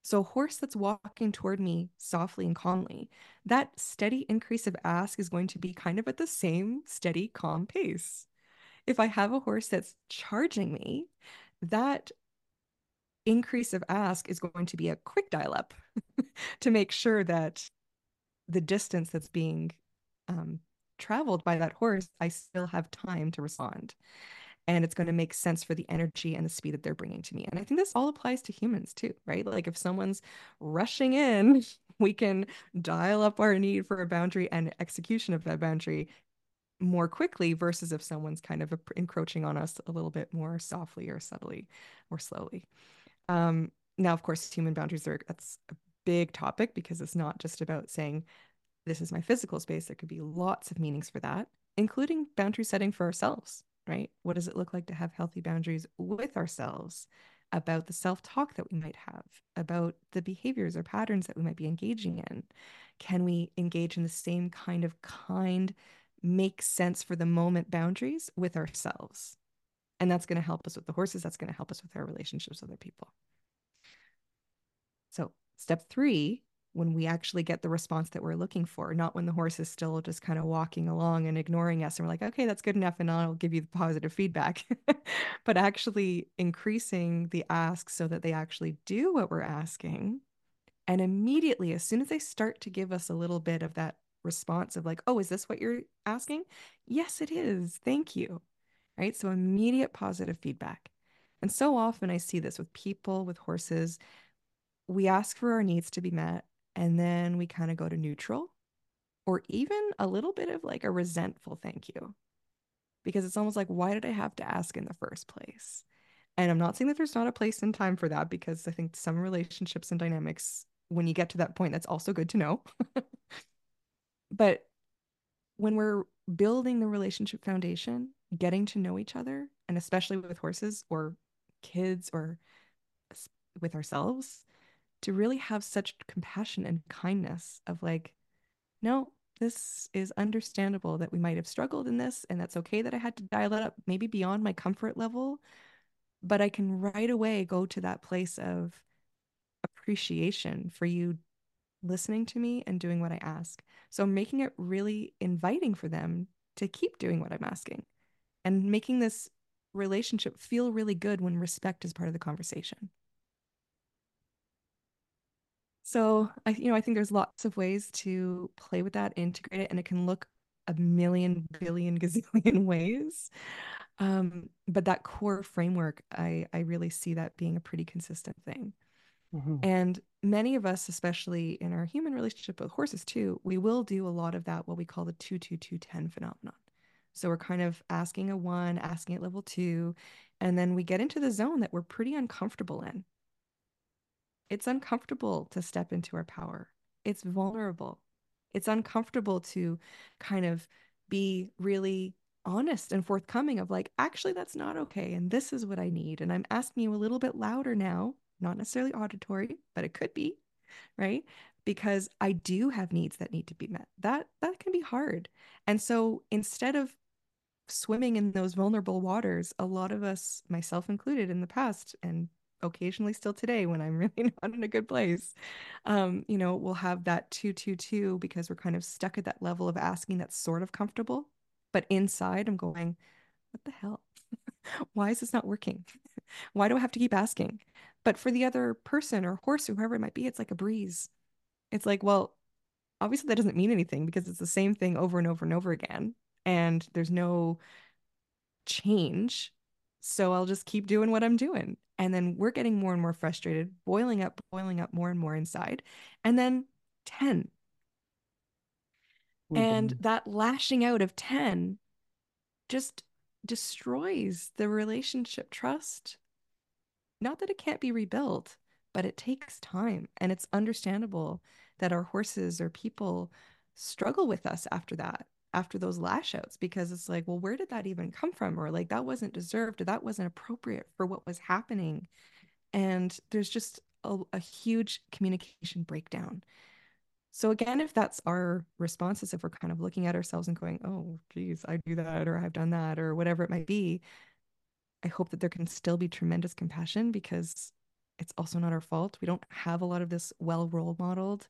So, a horse that's walking toward me softly and calmly, that steady increase of ask is going to be kind of at the same steady, calm pace. If I have a horse that's charging me, that increase of ask is going to be a quick dial up <laughs> to make sure that the distance that's being um, traveled by that horse, I still have time to respond and it's going to make sense for the energy and the speed that they're bringing to me. And I think this all applies to humans too, right? Like if someone's rushing in, <laughs> we can dial up our need for a boundary and execution of that boundary more quickly versus if someone's kind of encroaching on us a little bit more softly or subtly or slowly. Um, now, of course, human boundaries are that's a big topic because it's not just about saying this is my physical space. There could be lots of meanings for that, including boundary setting for ourselves right? What does it look like to have healthy boundaries with ourselves about the self talk that we might have, about the behaviors or patterns that we might be engaging in? Can we engage in the same kind of kind, make sense for the moment boundaries with ourselves? And that's going to help us with the horses. That's going to help us with our relationships with other people. So, step three when we actually get the response that we're looking for, not when the horse is still just kind of walking along and ignoring us. And we're like, okay, that's good enough. And I'll give you the positive feedback. <laughs> but actually increasing the ask so that they actually do what we're asking. And immediately, as soon as they start to give us a little bit of that response of like, oh, is this what you're asking? Yes, it is. Thank you. Right. So immediate positive feedback. And so often I see this with people, with horses. We ask for our needs to be met and then we kind of go to neutral or even a little bit of like a resentful thank you. Because it's almost like why did i have to ask in the first place? And i'm not saying that there's not a place and time for that because i think some relationships and dynamics when you get to that point that's also good to know. <laughs> But when we're building the relationship foundation getting to know each other and especially with horses or kids or with ourselves to really have such compassion and kindness of like, no, this is understandable that we might have struggled in this, and that's okay that I had to dial it up, maybe beyond my comfort level. But I can right away go to that place of appreciation for you listening to me and doing what I ask. So making it really inviting for them to keep doing what I'm asking. and making this relationship feel really good when respect is part of the conversation. So I, you know, I think there's lots of ways to play with that, integrate it, and it can look a million billion <laughs> gazillion ways. Um, but that core framework, I I really see that being a pretty consistent thing. Mm-hmm. And many of us, especially in our human relationship with horses too, we will do a lot of that, what we call the two two two ten phenomenon. So we're kind of asking a one, asking at level two, and then we get into the zone that we're pretty uncomfortable in. It's uncomfortable to step into our power. It's vulnerable. It's uncomfortable to kind of be really honest and forthcoming of like, actually, that's not okay. And this is what I need. And I'm asking you a little bit louder now, not necessarily auditory, but it could be, right? Because I do have needs that need to be met. That that can be hard. And so instead of swimming in those vulnerable waters, a lot of us, myself included in the past, and occasionally still today when I'm <laughs> really not in a good place, um, you know, we'll have that two, two, two because we're kind of stuck at that level of asking that's sort of comfortable. But inside, I'm going, what the hell? <laughs> Why is this not working? <laughs> Why do I have to keep asking? But for the other person or horse or whoever it might be, it's like a breeze. It's like, well, obviously that doesn't mean anything because it's the same thing over and over and over again and there's no change. So I'll just keep doing what I'm doing. And then we're getting more and more frustrated, boiling up, boiling up more and more inside. And then 10. Mm-hmm. And that lashing out of 10 just destroys the relationship trust. Not that it can't be rebuilt, but it takes time. And it's understandable that our horses or people struggle with us after that after those lash outs because it's like, well, where did that even come from? Or like that wasn't deserved or that wasn't appropriate for what was happening. And there's just a, a huge communication breakdown. So again, if that's our responses, if we're kind of looking at ourselves and going, oh, geez, I do that, or I've done that, or whatever it might be, I hope that there can still be tremendous compassion because it's also not our fault. We don't have a lot of this well role modeled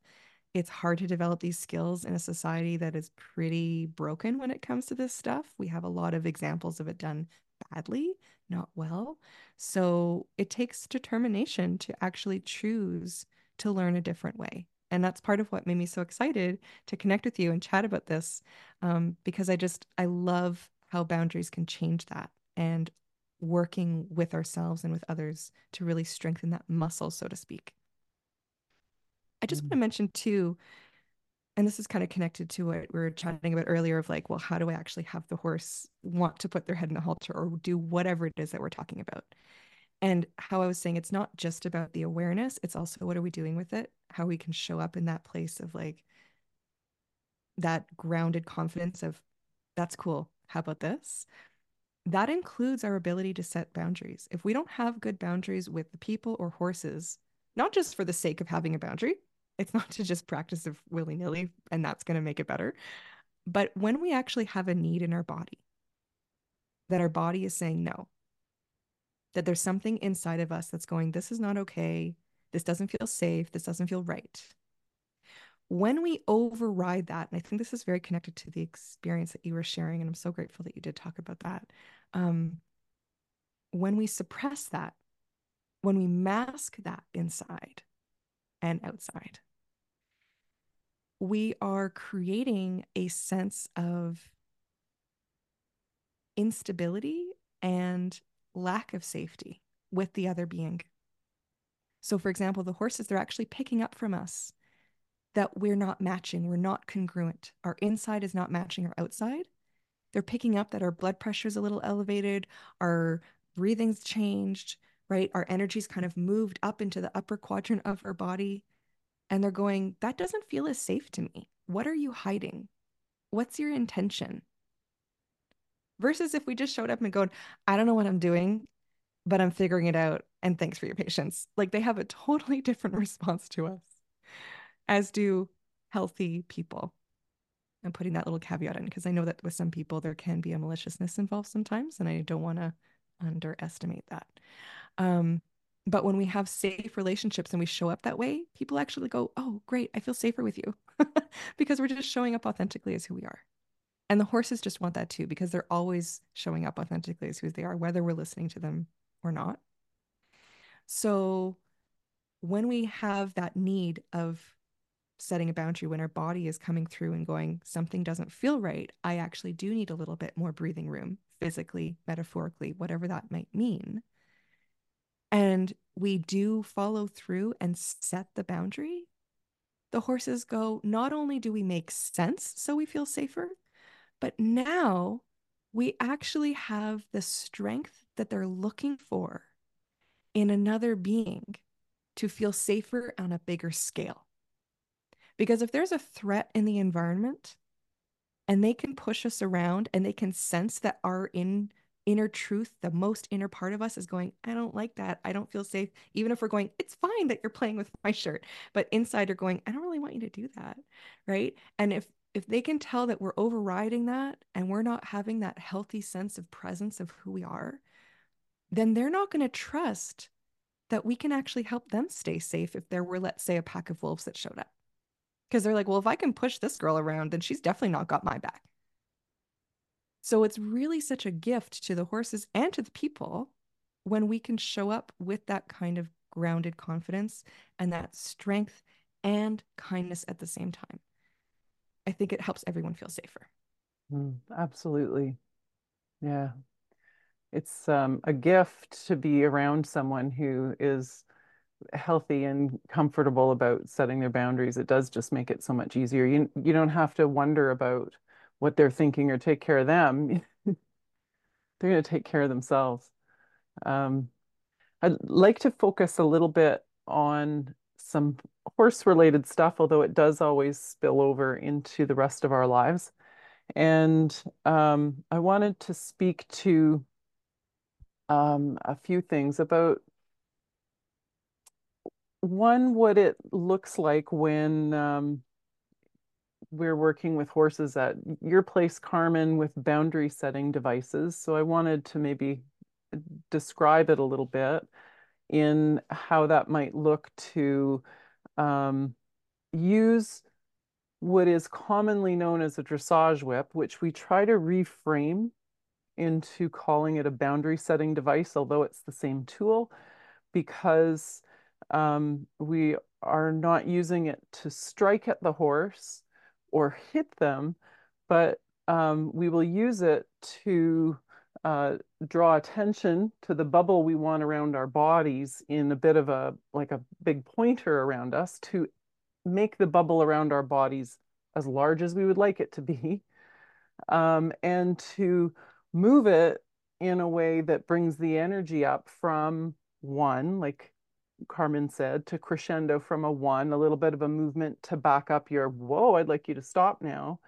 it's hard to develop these skills in a society that is pretty broken when it comes to this stuff. We have a lot of examples of it done badly, not well. So it takes determination to actually choose to learn a different way. And that's part of what made me so excited to connect with you and chat about this um, because I just, I love how boundaries can change that and working with ourselves and with others to really strengthen that muscle, so to speak. I just want to mm. mention too, and this is kind of connected to what we were chatting about earlier of like, well, how do I actually have the horse want to put their head in a halter or do whatever it is that we're talking about? And how I was saying it's not just about the awareness, it's also what are we doing with it? How we can show up in that place of like that grounded confidence of that's cool. How about this? That includes our ability to set boundaries. If we don't have good boundaries with the people or horses, not just for the sake of having a boundary, it's not to just practice of willy nilly and that's going to make it better. But when we actually have a need in our body, that our body is saying no, that there's something inside of us that's going, this is not okay. This doesn't feel safe. This doesn't feel right. When we override that, and I think this is very connected to the experience that you were sharing, and I'm so grateful that you did talk about that. Um, when we suppress that, when we mask that inside and outside, we are creating a sense of instability and lack of safety with the other being. So, for example, the horses, they're actually picking up from us that we're not matching, we're not congruent. Our inside is not matching our outside. They're picking up that our blood pressure is a little elevated, our breathing's changed, right? Our energy's kind of moved up into the upper quadrant of our body and they're going, that doesn't feel as safe to me. What are you hiding? What's your intention? Versus if we just showed up and going, I don't know what I'm doing, but I'm figuring it out. And thanks for your patience. Like they have a totally <laughs> different response to us, as do healthy people. I'm putting that little caveat in because I know that with some people there can be a maliciousness involved sometimes, and I don't want to underestimate that. Um, but when we have safe relationships and we show up that way, people actually go, Oh, great, I feel safer with you <laughs> because we're just showing up authentically as who we are. And the horses just want that too because they're always showing up authentically as who they are, whether we're listening to them or not. So when we have that need of setting a boundary, when our body is coming through and going, something doesn't feel right, I actually do need a little bit more breathing room, physically, metaphorically, whatever that might mean. And we do follow through and set the boundary. The horses go, not only do we make sense so we feel safer, but now we actually have the strength that they're looking for in another being to feel safer on a bigger scale. Because if there's a threat in the environment and they can push us around and they can sense that our in inner truth, the most inner part of us is going, I don't like that. I don't feel safe. Even if we're going, it's fine that you're playing with <laughs> my shirt. But inside you're going, I don't really want you to do that. Right. And if if they can tell that we're overriding that and we're not having that healthy sense of presence of who we are, then they're not going to trust that we can actually help them stay safe if there were, let's say, a pack of wolves that showed up. Because they're like, well, if I can push this girl around, then she's definitely not got my back. So it's really such a gift to the horses and to the people when we can show up with that kind of grounded confidence and that strength and kindness at the same time. I think it helps everyone feel safer. Mm, absolutely. Yeah. It's um, a gift to be around someone who is healthy and comfortable about setting their boundaries. It does just make it so much easier. You you don't have to wonder about what they're thinking or take care of them. <laughs> they're going to take care of themselves. Um, I'd like to focus a little bit on some horse related stuff, although it does always spill over into the rest of our lives. And um, I wanted to speak to um, a few things about one, what it looks like when um, we're working with horses at your place, Carmen, with boundary setting devices. So I wanted to maybe describe it a little bit in how that might look to um, use what is commonly known as a dressage whip, which we try to reframe into calling it a boundary setting device, although it's the same tool, because um, we are not using it to strike at the horse or hit them, but um, we will use it to uh, draw attention to the bubble we want around our bodies in a bit of a like a big pointer around us to make the bubble around our bodies as large as we would like it to be <laughs> um, and to move it in a way that brings the energy up from one like Carmen said to crescendo from a one a little bit of a movement to back up your whoa I'd like you to stop now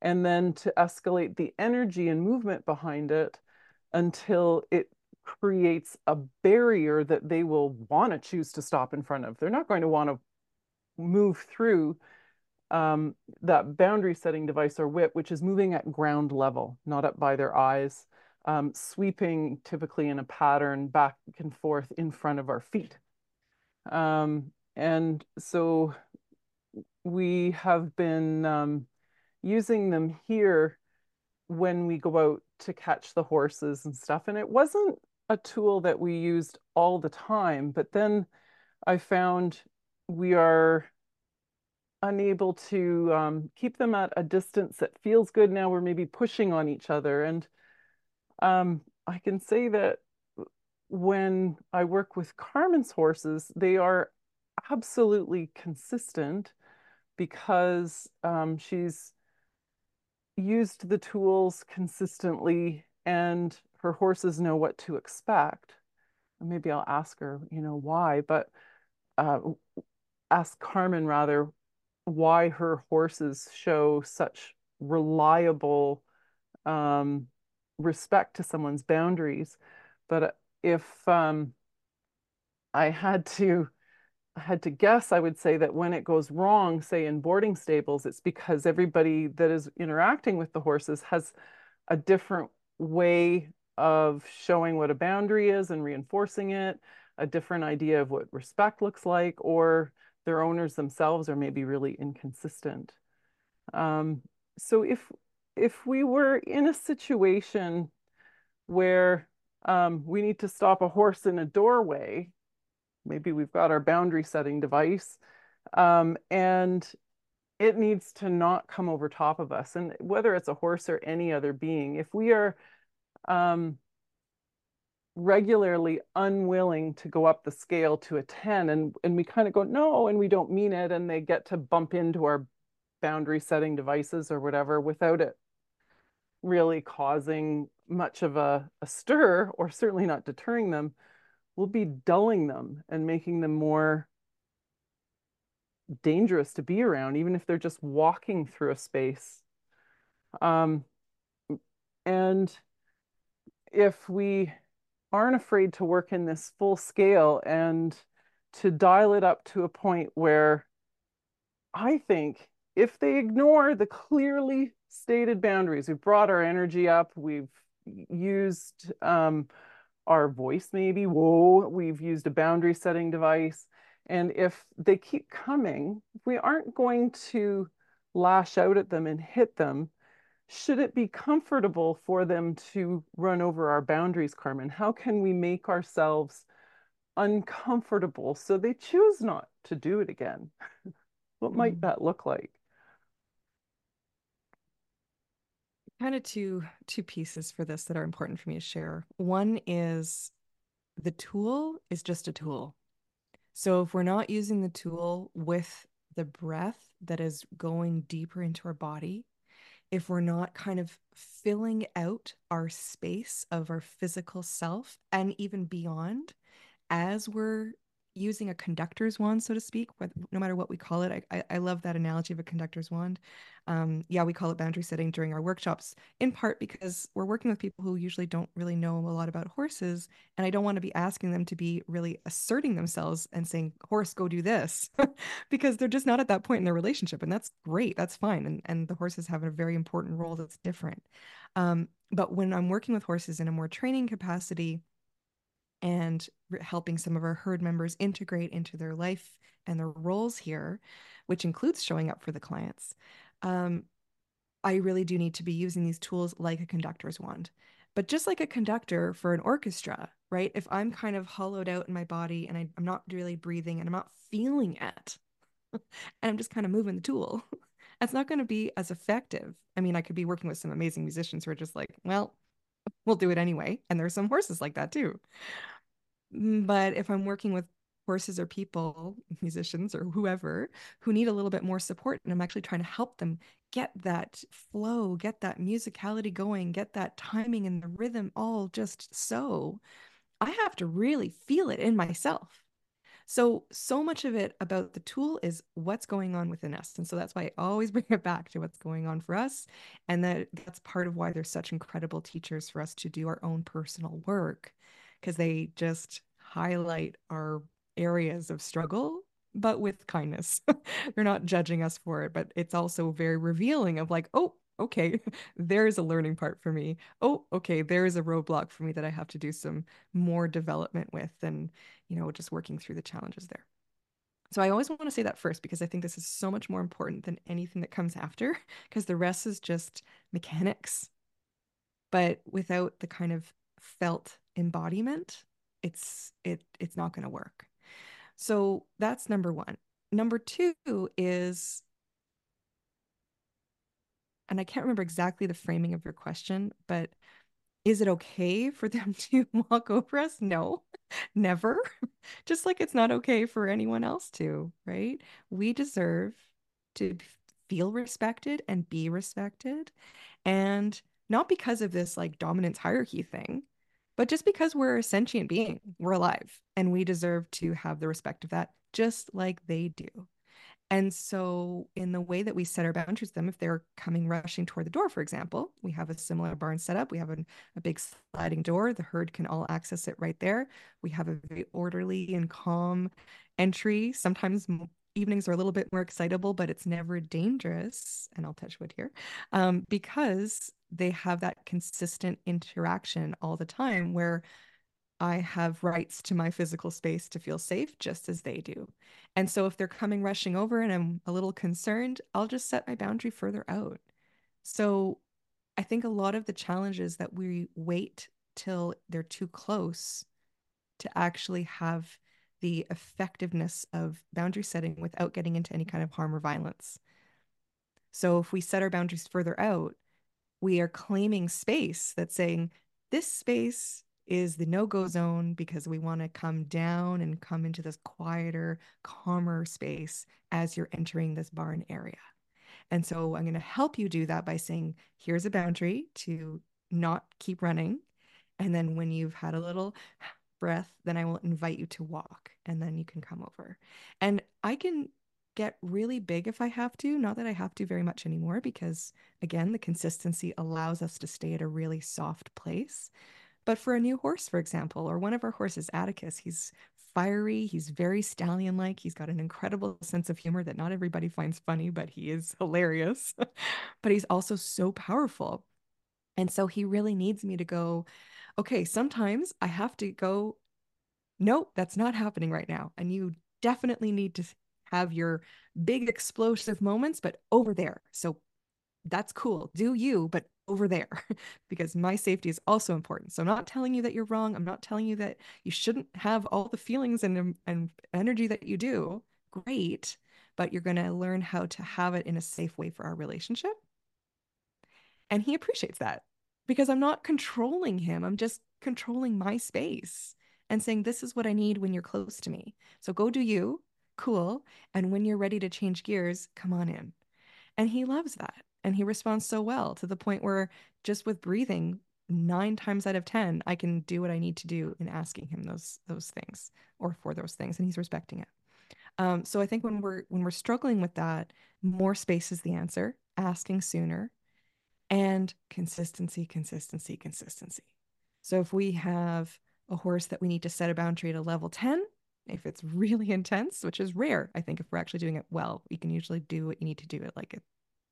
and then to escalate the energy and movement behind it until it creates a barrier that they will want to choose to stop in front of. They're not going to want to move through um, that boundary setting device or whip, which is moving at ground level, not up by their eyes, um, sweeping typically in a pattern back and forth in front of our feet. Um, and so we have been um, using them here when we go out to catch the horses and stuff. And it wasn't a tool that we used all the time, but then I found we are unable to um, keep them at a distance that feels good now. We're maybe pushing on each other. And um, I can say that when I work with Carmen's horses, they are absolutely consistent because um, she's used the tools consistently and her horses know what to expect. Maybe I'll ask her, you know, why, but uh, ask Carmen rather why her horses show such reliable um, respect to someone's boundaries. But if um, I had to I had to guess, I would say that when it goes wrong, say in boarding stables, it's because everybody that is interacting with the horses has a different way of showing what a boundary is and reinforcing it, a different idea of what respect looks like, or their owners themselves are maybe really inconsistent. Um, so if if we were in a situation where um, we need to stop a horse in a doorway, maybe we've got our boundary setting device, um, and it needs to not come over top of us. And whether it's a horse or any other being, if we are um, regularly unwilling to go up the scale to a 10 and, and we kind of go, no, and we don't mean it, and they get to bump into our boundary setting devices or whatever without it really causing much of a, a stir or certainly not deterring them, we'll be dulling them and making them more dangerous to be around, even if they're just walking through a space. Um, and if we aren't afraid to work in this full scale and to dial it up to a point where I think if they ignore the clearly stated boundaries, we've brought our energy up, we've used um, our voice maybe, whoa, we've used a boundary setting device. And if they keep coming, we aren't going to lash out at them and hit them. Should it be comfortable for them to run over our boundaries, Carmen? How can we make ourselves uncomfortable so they choose not to do it again? <laughs> what might mm. that look like? Kind of two two pieces for this that are important for me to share. One is the tool is just a tool. So if we're not using the tool with the breath that is going deeper into our body, if we're not kind of filling out our space of our physical self and even beyond as we're using a conductor's wand, so to speak, no matter what we call it. I, I love that analogy of a conductor's wand. Um, yeah, we call it boundary setting during our workshops, in part because we're working with people who usually don't really know a lot about horses. And I don't want to be asking them to be really asserting themselves and saying, horse, go do this, <laughs> because they're just not at that point in their relationship. And that's great. That's fine. And, and the horses have a very important role that's different. Um, but when I'm working with horses in a more training capacity, and helping some of our herd members integrate into their life and their roles here, which includes showing up for the clients. Um, I really do need to be using these tools like a conductor's wand. But just like a conductor for an orchestra, right? If I'm kind of hollowed out in my body and I, am not really breathing and I'm not feeling it, <laughs> and I'm just kind of moving the tool, <laughs> that's not going to be as effective. I mean, I could be working with some amazing musicians who are just like, well, we'll do it anyway. And there's some horses like that too. Mm, but if I'm working with horses or people, musicians or whoever, who need a little bit more support, and I'm actually trying to help them get that flow, get that musicality going, get that timing and the rhythm all just so, I have to really feel it in myself. So, so much of it about the tool is what's going on within us. And so that's why I always <laughs> bring it back to what's going on for us. And that that's part of why there's such incredible teachers for us to do our own personal work because they just highlight our areas of struggle but with kindness. <laughs> They're not judging us for it, but it's also very revealing of like, oh, okay, <laughs> there's a learning part for me. Oh, okay, there is a roadblock for me that I have to do some more development with and, you know, just working through the challenges there. So I always want to say that first because I think this is so much more important than anything that comes after <laughs> because the rest is just mechanics. But without the kind of felt embodiment, it's it it's not going to work. So that's number 1. Number 2 is and I can't remember exactly the framing of your question, but is it okay for <laughs> them to walk over us? No, <laughs> never. <laughs> Just like it's not okay for anyone else to, right? We deserve to feel respected and be respected. And not because of this like dominance hierarchy thing, but just because we're a sentient being, we're alive, and we deserve to have the respect of that, just like they do. And so, in the way that we set our boundaries, them if they're coming rushing toward the door, for example, we have a similar barn setup. We have a, a big sliding door. The herd can all access it right there. We have a very orderly and calm entry. Sometimes evenings are a little bit more excitable, but it's never dangerous. And I'll touch wood here um, because they have that consistent interaction all the time where I have rights to my physical space to feel safe just as they do. And so if they're coming rushing over and I'm a little concerned, I'll just set my boundary further out. So I think a lot of the challenges that we wait till they're too close to actually have the effectiveness of boundary setting without getting into any kind of harm or violence. So if we set our boundaries further out, we are claiming space that's saying this space is the no-go zone because we want to come down and come into this quieter, calmer space as you're entering this barn area. And so I'm going to help you do that by saying, here's a boundary to not keep running. And then when you've had a little <sighs> breath, then I will invite you to walk and then you can come over. And I can get really big if I have to. Not that I have to very much anymore, because again, the consistency allows us to stay at a really soft place. But for a new horse, for example, or one of our horses, Atticus, he's fiery, he's very stallion like, he's got an incredible sense of humor that not everybody finds funny, but he is <laughs> hilarious. but he's also so powerful. And so he really needs me to go, okay, sometimes I have to go, nope, that's not happening right now. And you definitely need to have your big explosive moments, but over there. So that's cool. Do you, but over there, <laughs> because my safety is also important. So I'm not telling you that you're wrong. I'm not telling you that you shouldn't have all the feelings and, and energy that you do. Great. But you're going to learn how to have it in a safe way for our relationship. And he appreciates that because I'm not controlling him. I'm just controlling my space and saying, this is what I need when you're close to me. So go do you. Cool. And when you're ready to change gears, come on in. And he loves that. And he responds so well to the point where just with breathing, nine times out of 10, I can do what I need to do in asking him those, those things or for those things. And he's respecting it. Um, so I think when we're when we're struggling with that, more space is the answer. Asking sooner, and consistency, consistency, consistency. So if we have a horse that we need to set a boundary at a level 10, if it's really <laughs> intense, which is rare, I think if we're actually doing it well, we can usually do what you need to do at like a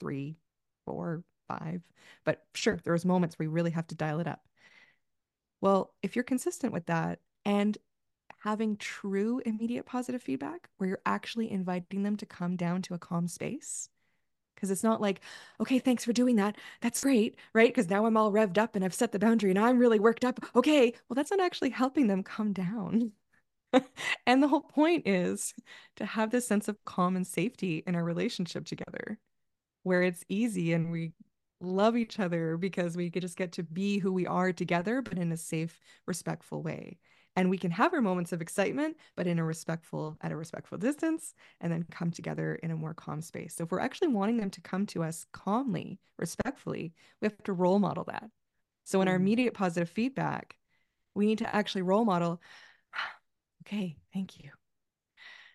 three, four, five. But sure, there's moments where you really have to dial it up. Well, if you're consistent with that and having true immediate positive feedback where you're actually inviting them to come down to a calm space, because it's not like, okay, thanks for doing that. That's great, right? Because now I'm all revved up and I've set the boundary and I'm really worked up. Okay, well, that's not actually helping them come down. <laughs> and the whole point is to have this sense of calm and safety in our relationship together, where it's easy and we love each other because we just get to be who we are together, but in a safe, respectful way. And we can have our moments of excitement but in a respectful at a respectful distance and then come together in a more calm space. So if we're actually wanting them to come to us calmly respectfully we have to role model that. So in our mm. immediate positive feedback we need to actually role model <sighs> okay thank you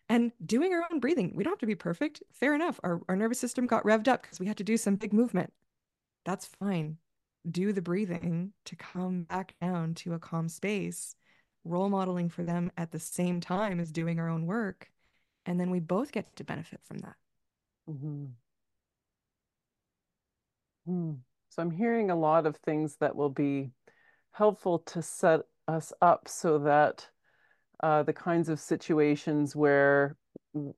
and doing our own breathing we don't have to be perfect fair enough our, our nervous system got revved up because we had to do some big movement that's fine do the breathing to come back down to a calm space role modeling for them at the same time as doing our own work. And then we both get to benefit from that. Mm-hmm. Hmm. So I'm hearing a lot of things that will be helpful to set us up so that uh, the kinds of situations where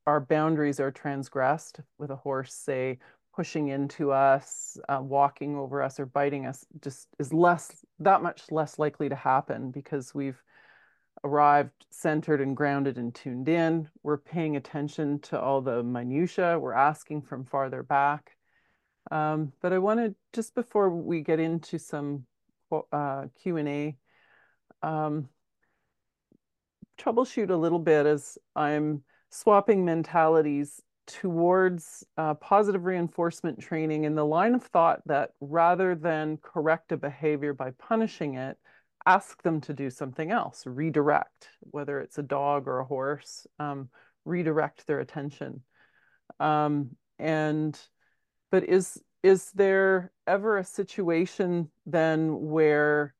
our boundaries are transgressed with a horse, say, pushing into us, uh, walking over us, or biting us, just is less that much less likely to happen because we've arrived centered and grounded and tuned in. We're paying attention to all the minutia. We're asking from farther back. Um, but I wanted just before we get into some uh, Q and A, um, troubleshoot a little bit as I'm swapping mentalities towards uh, positive reinforcement training in the line of thought that rather than correct a behavior by punishing it, ask them to do something else, redirect, whether it's a dog or a horse, um, redirect their attention. Um, and but is is there ever a situation then where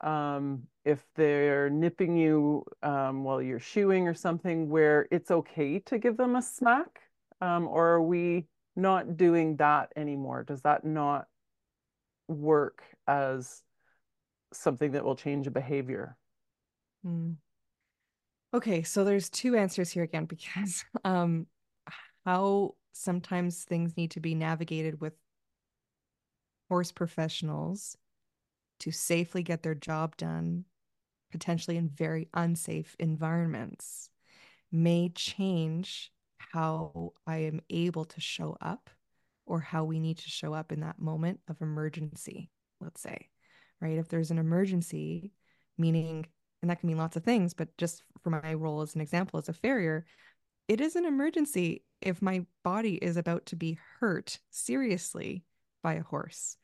um, if they're nipping you um, while you're shoeing or something, where it's okay to give them a smack, um, or are we not doing that anymore? Does that not work as something that will change a behavior. Mm. Okay, so there's two answers here again <laughs> because um how sometimes things need to be navigated with horse professionals to safely get their job done, potentially in very unsafe environments, may change how I am able to show up or how we need to show up in that moment of emergency, let's say, right? If there's an emergency, meaning, and that can mean lots of things, but just for my role as an example as a farrier, it is an emergency if my body is about to be hurt seriously by a horse,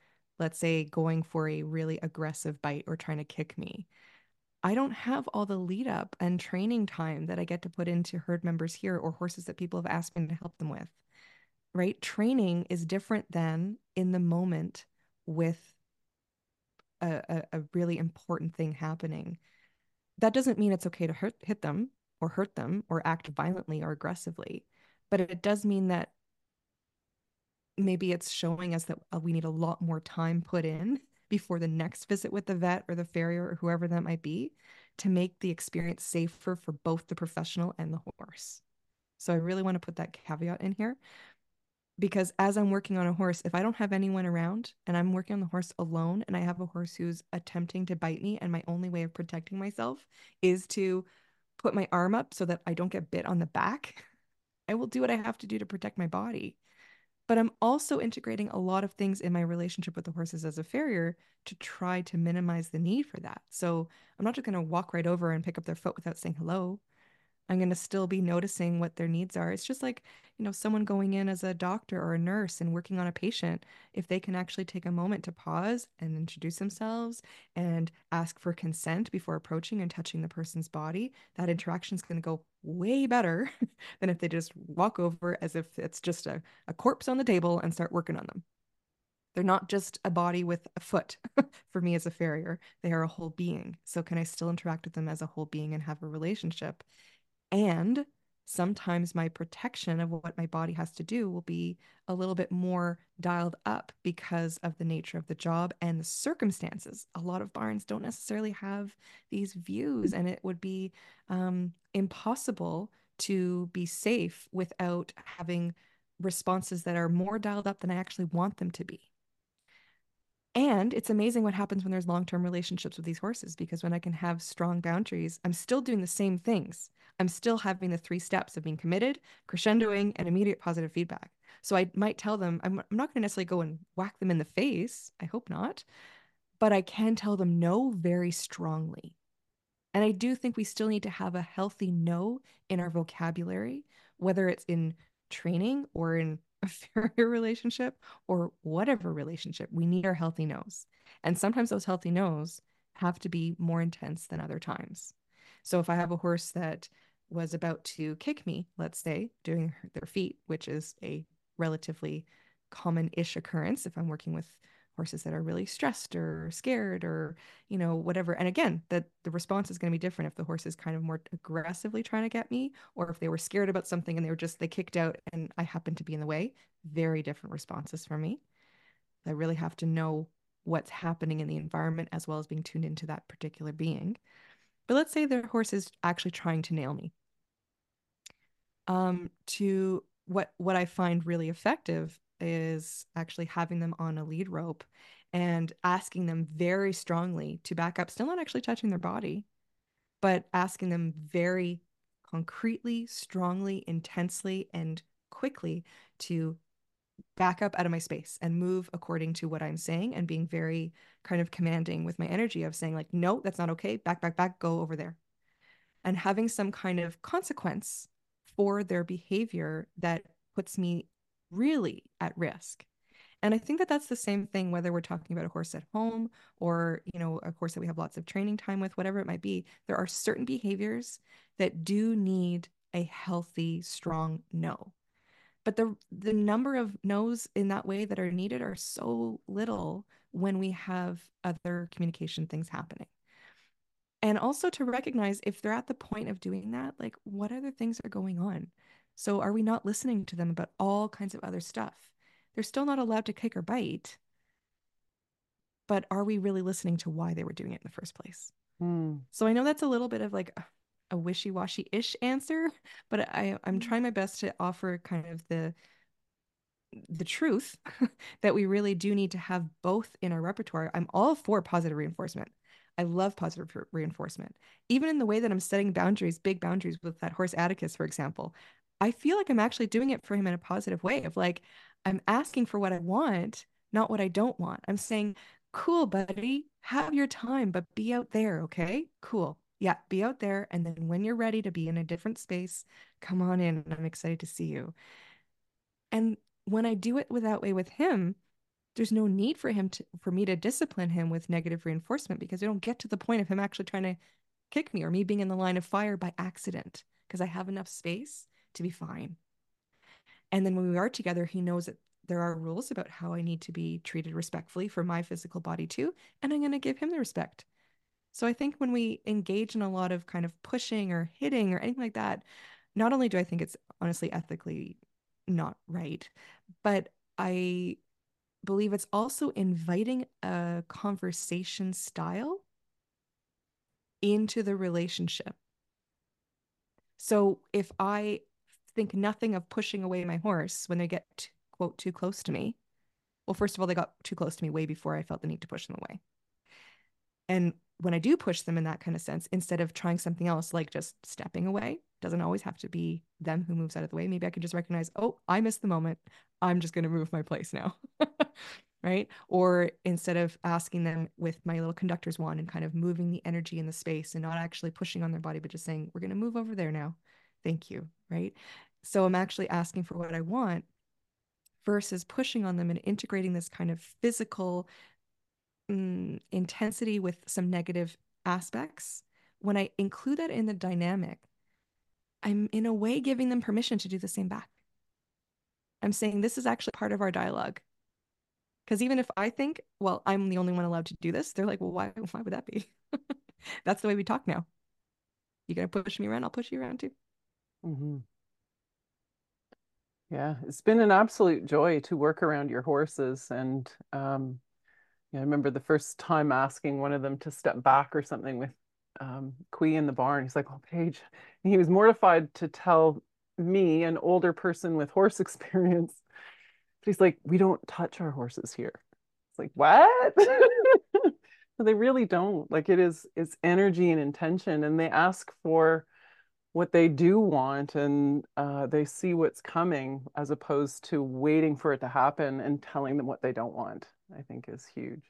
let's say going for a really aggressive bite or trying to kick me. I don't have all the lead up and training time that I get to put into herd members here or horses that people have asked me to help them with. Right? Training is different than in the moment with a, a, a really important thing happening. That doesn't mean it's okay to hurt, hit them or hurt them or act violently or aggressively, but it does mean that maybe it's showing us that uh, we need a lot more time put in before the next visit with the vet or the farrier or whoever that might be to make the experience safer for both the professional and the horse. So I really want to put that caveat in here because as I'm working on a horse, if I don't have anyone around and I'm working on the horse alone and I have a horse who's attempting to bite me and my only way of protecting myself is to put my arm up so that I don't get bit on the back, <laughs> I will do what I have to do to protect my body but I'm also integrating a lot of things in my relationship with the horses as a farrier to try to minimize the need for that. So I'm not just going to walk right over and pick up their foot without saying hello. I'm going to still be noticing what their needs are. It's just like, you know, someone going in as a doctor or a nurse and working on a patient, if they can actually take a moment to pause and introduce themselves and ask for consent before approaching and touching the person's body, that interaction is going to go way better <laughs> than if they just walk over as if it's just a, a corpse on the table and start working on them. They're not just a body with a foot <laughs> for me as a farrier. They are a whole being. So, can I still interact with them as a whole being and have a relationship? And sometimes my protection of what my body has to do will be a little bit more dialed up because of the nature of the job and the circumstances. A lot of barns don't necessarily have these views, and it would be um, impossible to be safe without having responses that are more dialed up than I actually want them to be. And it's amazing what happens when there's long term relationships with these horses because when I can have strong boundaries, I'm still doing the same things. I'm still having the three steps of being committed, crescendoing, and immediate positive feedback. So I might tell them, I'm, I'm not going to necessarily go and whack them in the face. I hope not. But I can tell them no very strongly. And I do think we still need to have a healthy no in our vocabulary, whether it's in training or in <laughs> a farrier relationship or whatever relationship, we need our healthy no's. And sometimes those healthy no's have to be more intense than other times. So if I have a horse that was about to kick me, let's say, doing their feet, which is a relatively common ish occurrence if I'm working with horses that are really stressed or scared or you know whatever and again that the response is going to be different if the horse is kind of more aggressively trying to get me or if they were scared about something and they were just they kicked out and i happened to be in the way very different responses for me. I really have to know what's happening in the environment as well as being tuned into that particular being. But let's say the horse is actually trying to nail me. Um to what what i find really effective is actually having them on a lead rope and asking them very strongly to back up, still not actually touching their body, but asking them very concretely, strongly, intensely, and quickly to back up out of my space and move according to what I'm saying and being very kind of commanding with my energy of saying, like, no, that's not okay. Back, back, back, go over there. And having some kind of consequence for their behavior that puts me really at risk. And I think that that's the same thing whether we're talking about a horse at home or, you know, a horse that we have lots of training time with, whatever it might be. There are certain behaviors that do need a healthy, strong no. But the the number of no's in that way that are needed are so little when we have other communication things happening. And also to recognize if they're at the point of doing that, like what other things are going on? So are we not listening to them about all kinds of other stuff? They're still not allowed to kick or bite. But are we really listening to why they were doing it in the first place? Mm. So I know that's a little bit of like a wishy-washy-ish answer, but I I'm hmm. trying my best to offer kind of the the truth <laughs> that we really do need to have both in our repertoire. I'm all for positive reinforcement. I love positive reinforcement. Even in the way that I'm setting boundaries, big boundaries with that horse Atticus, for example, I feel like I'm actually doing it for him in a positive way of like, I'm asking for what I want, not what I don't want. I'm saying, cool, buddy, have your time, but be out there, okay? Cool. Yeah, be out there. And then when you're ready to be in a different space, come on in. I'm excited to see you. And when I do it without way with him, there's no need for him to for me to discipline him with negative reinforcement because I don't get to the point of him actually trying to kick me or me being in the line of fire by accident because I have enough space to be fine. And then when we are together, he knows that there are rules about how I need to be treated respectfully for my physical body too, and I'm going to give him the respect. So I think when we engage in a lot of kind of pushing or hitting or anything like that, not only do I think it's honestly ethically not right, but I believe it's also inviting a conversation style into the relationship. So if I think nothing of pushing away my horse when they get quote too close to me, well, first of all, they got too close to me way before I felt the need to push them away. And when I do push them in that kind of sense, instead of trying something else like just stepping away, doesn't always have to be them who moves out of the way. Maybe I can just recognize, oh, I missed the moment. I'm just going to move my place now. <laughs> right? Or instead of asking them with my little conductor's wand and kind of moving the energy in the space and not actually pushing on their body, but just saying, we're going to move over there now. Thank you. Right. So I'm actually asking for what I want versus pushing on them and integrating this kind of physical mm, intensity with some negative aspects. When I include that in the dynamic, I'm in a way giving them permission to do the same back. I'm saying this is actually part of our dialogue. Because even if I think, well, I'm the only one allowed to do this, they're like, well, why, why would that be? <laughs> That's the way we talk now. You're gonna push me around? I'll push you around too. Mm-hmm. Yeah, it's been an absolute joy to work around your horses. And um, yeah, I remember the first time asking one of them to step back or something with um, Quee in the barn. He's like, "Oh, Paige," and he was mortified to tell me, an older person with horse <laughs> experience, but he's like, "We don't touch our horses here." It's like, what? <laughs> they really don't. Like it is, it's energy and intention, and they ask for what they do want and uh, they see what's coming as opposed to waiting for it to happen and telling them what they don't want i think is huge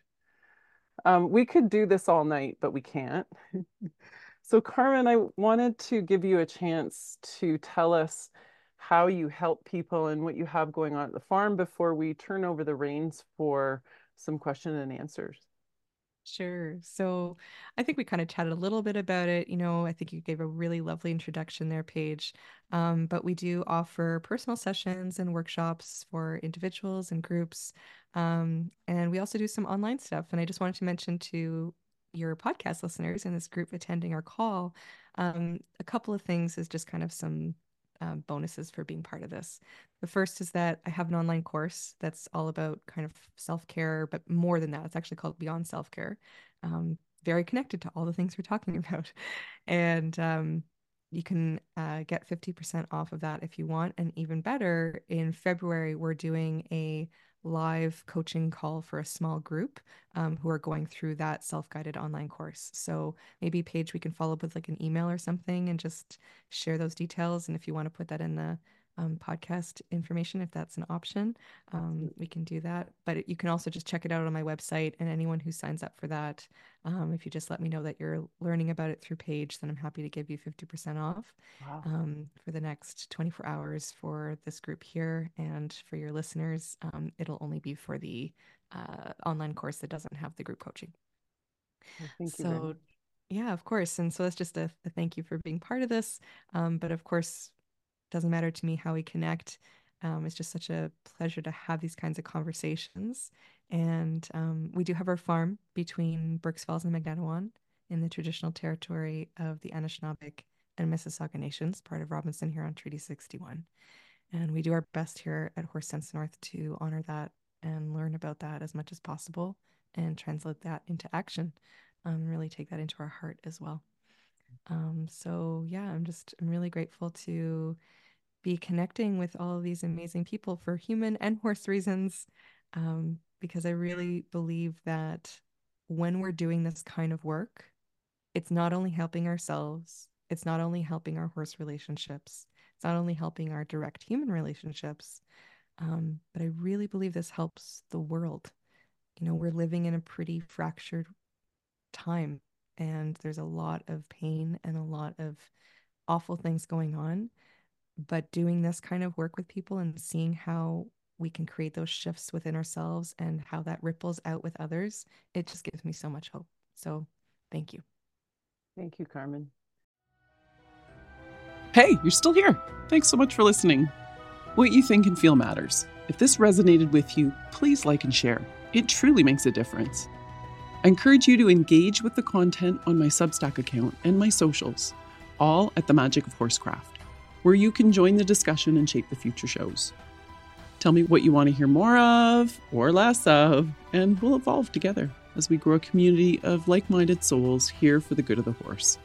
um, we could do this all night, but we can't. <laughs> so Carmen, I wanted to give you a chance to tell us how you help people and what you have going on at the farm before we turn over the reins for some question and answers. Sure. So I think we kind of chatted a little bit about it. You know, I think you gave a really lovely introduction there, Paige. Um, but we do offer personal sessions and workshops for individuals and groups. Um, and we also do some online stuff. And I just wanted to mention to your podcast listeners and this group attending our call um, a couple of things is just kind of some um, bonuses for being part of this. The first is that I have an online course that's all about kind of self care, but more than that, it's actually called Beyond Self Care. Um, very connected to all the things we're talking <laughs> about. And um, you can uh, get 50% off of that if you want. And even better, in February, we're doing a live coaching call for a small group um, who are going through that self-guided online course. So maybe Paige we can follow up with like an email or something and just share those details. And if you want to put that in the um, podcast information if that's an option. Um, we can do that but you can also just check it out on my website and anyone who signs up for that um, if you just let me know that you're learning about it through Paige then i'm happy to give you 50% off wow. Um, for the next 24 hours for this group here and for your listeners. Um, it'll only be for the uh, online course that doesn't have the group coaching. Well, thank you so yeah of course. And so that's just a, a, thank you for being part of this. Um, but of course doesn't matter to me how we connect. Um, it's just such a pleasure to have these kinds of conversations. And um, we do have our farm between Burk's Falls and Magnetawan in the traditional territory of the Anishinaabeg and Mississauga Nations, part of Robinson Huron Treaty 61. And we do our best here at Horse Sense North to honor that and learn about that as much as possible and translate that into action. Um, really take that into our heart as well. Um, so yeah, I'm just I'm really grateful to be connecting with all of these amazing people for human and horse reasons. Um, because I really believe that when we're doing this kind of work, it's not only helping ourselves, it's not only helping our horse relationships, it's not only helping our direct human relationships, um, but I really believe this helps the world. You know, we're living in a pretty fractured time, and there's a lot of pain and a lot of awful things going on. But doing this kind of work with people and seeing how we can create those shifts within ourselves and how that ripples out with others, it just gives me so much hope. So thank you. Thank you, Carmen. Hey, you're still here. Thanks so much for listening. What you think and feel matters. If this resonated with you, please like and share. It truly makes a difference. I encourage you to engage with the content on my Substack account and my socials, all at the Magic of Horsecraft, where you can join the discussion and shape the future shows. Tell me what you want to hear more of or less of, and we'll evolve together as we grow a community of like minded souls here for the good of the horse.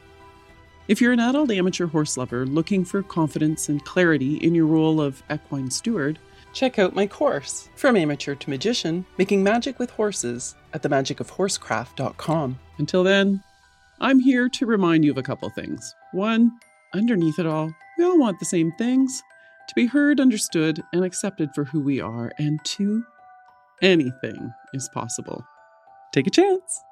If you're an adult amateur horse lover looking for confidence and clarity in your role of equine steward, check out my course, From Amateur to Magician Making Magic with Horses, at themagicofhorsecraft.com. Until then, I'm here to remind you of a couple things. One, underneath it all, we all want the same things to be heard, understood, and accepted for who we are. And two, anything is possible. Take a chance.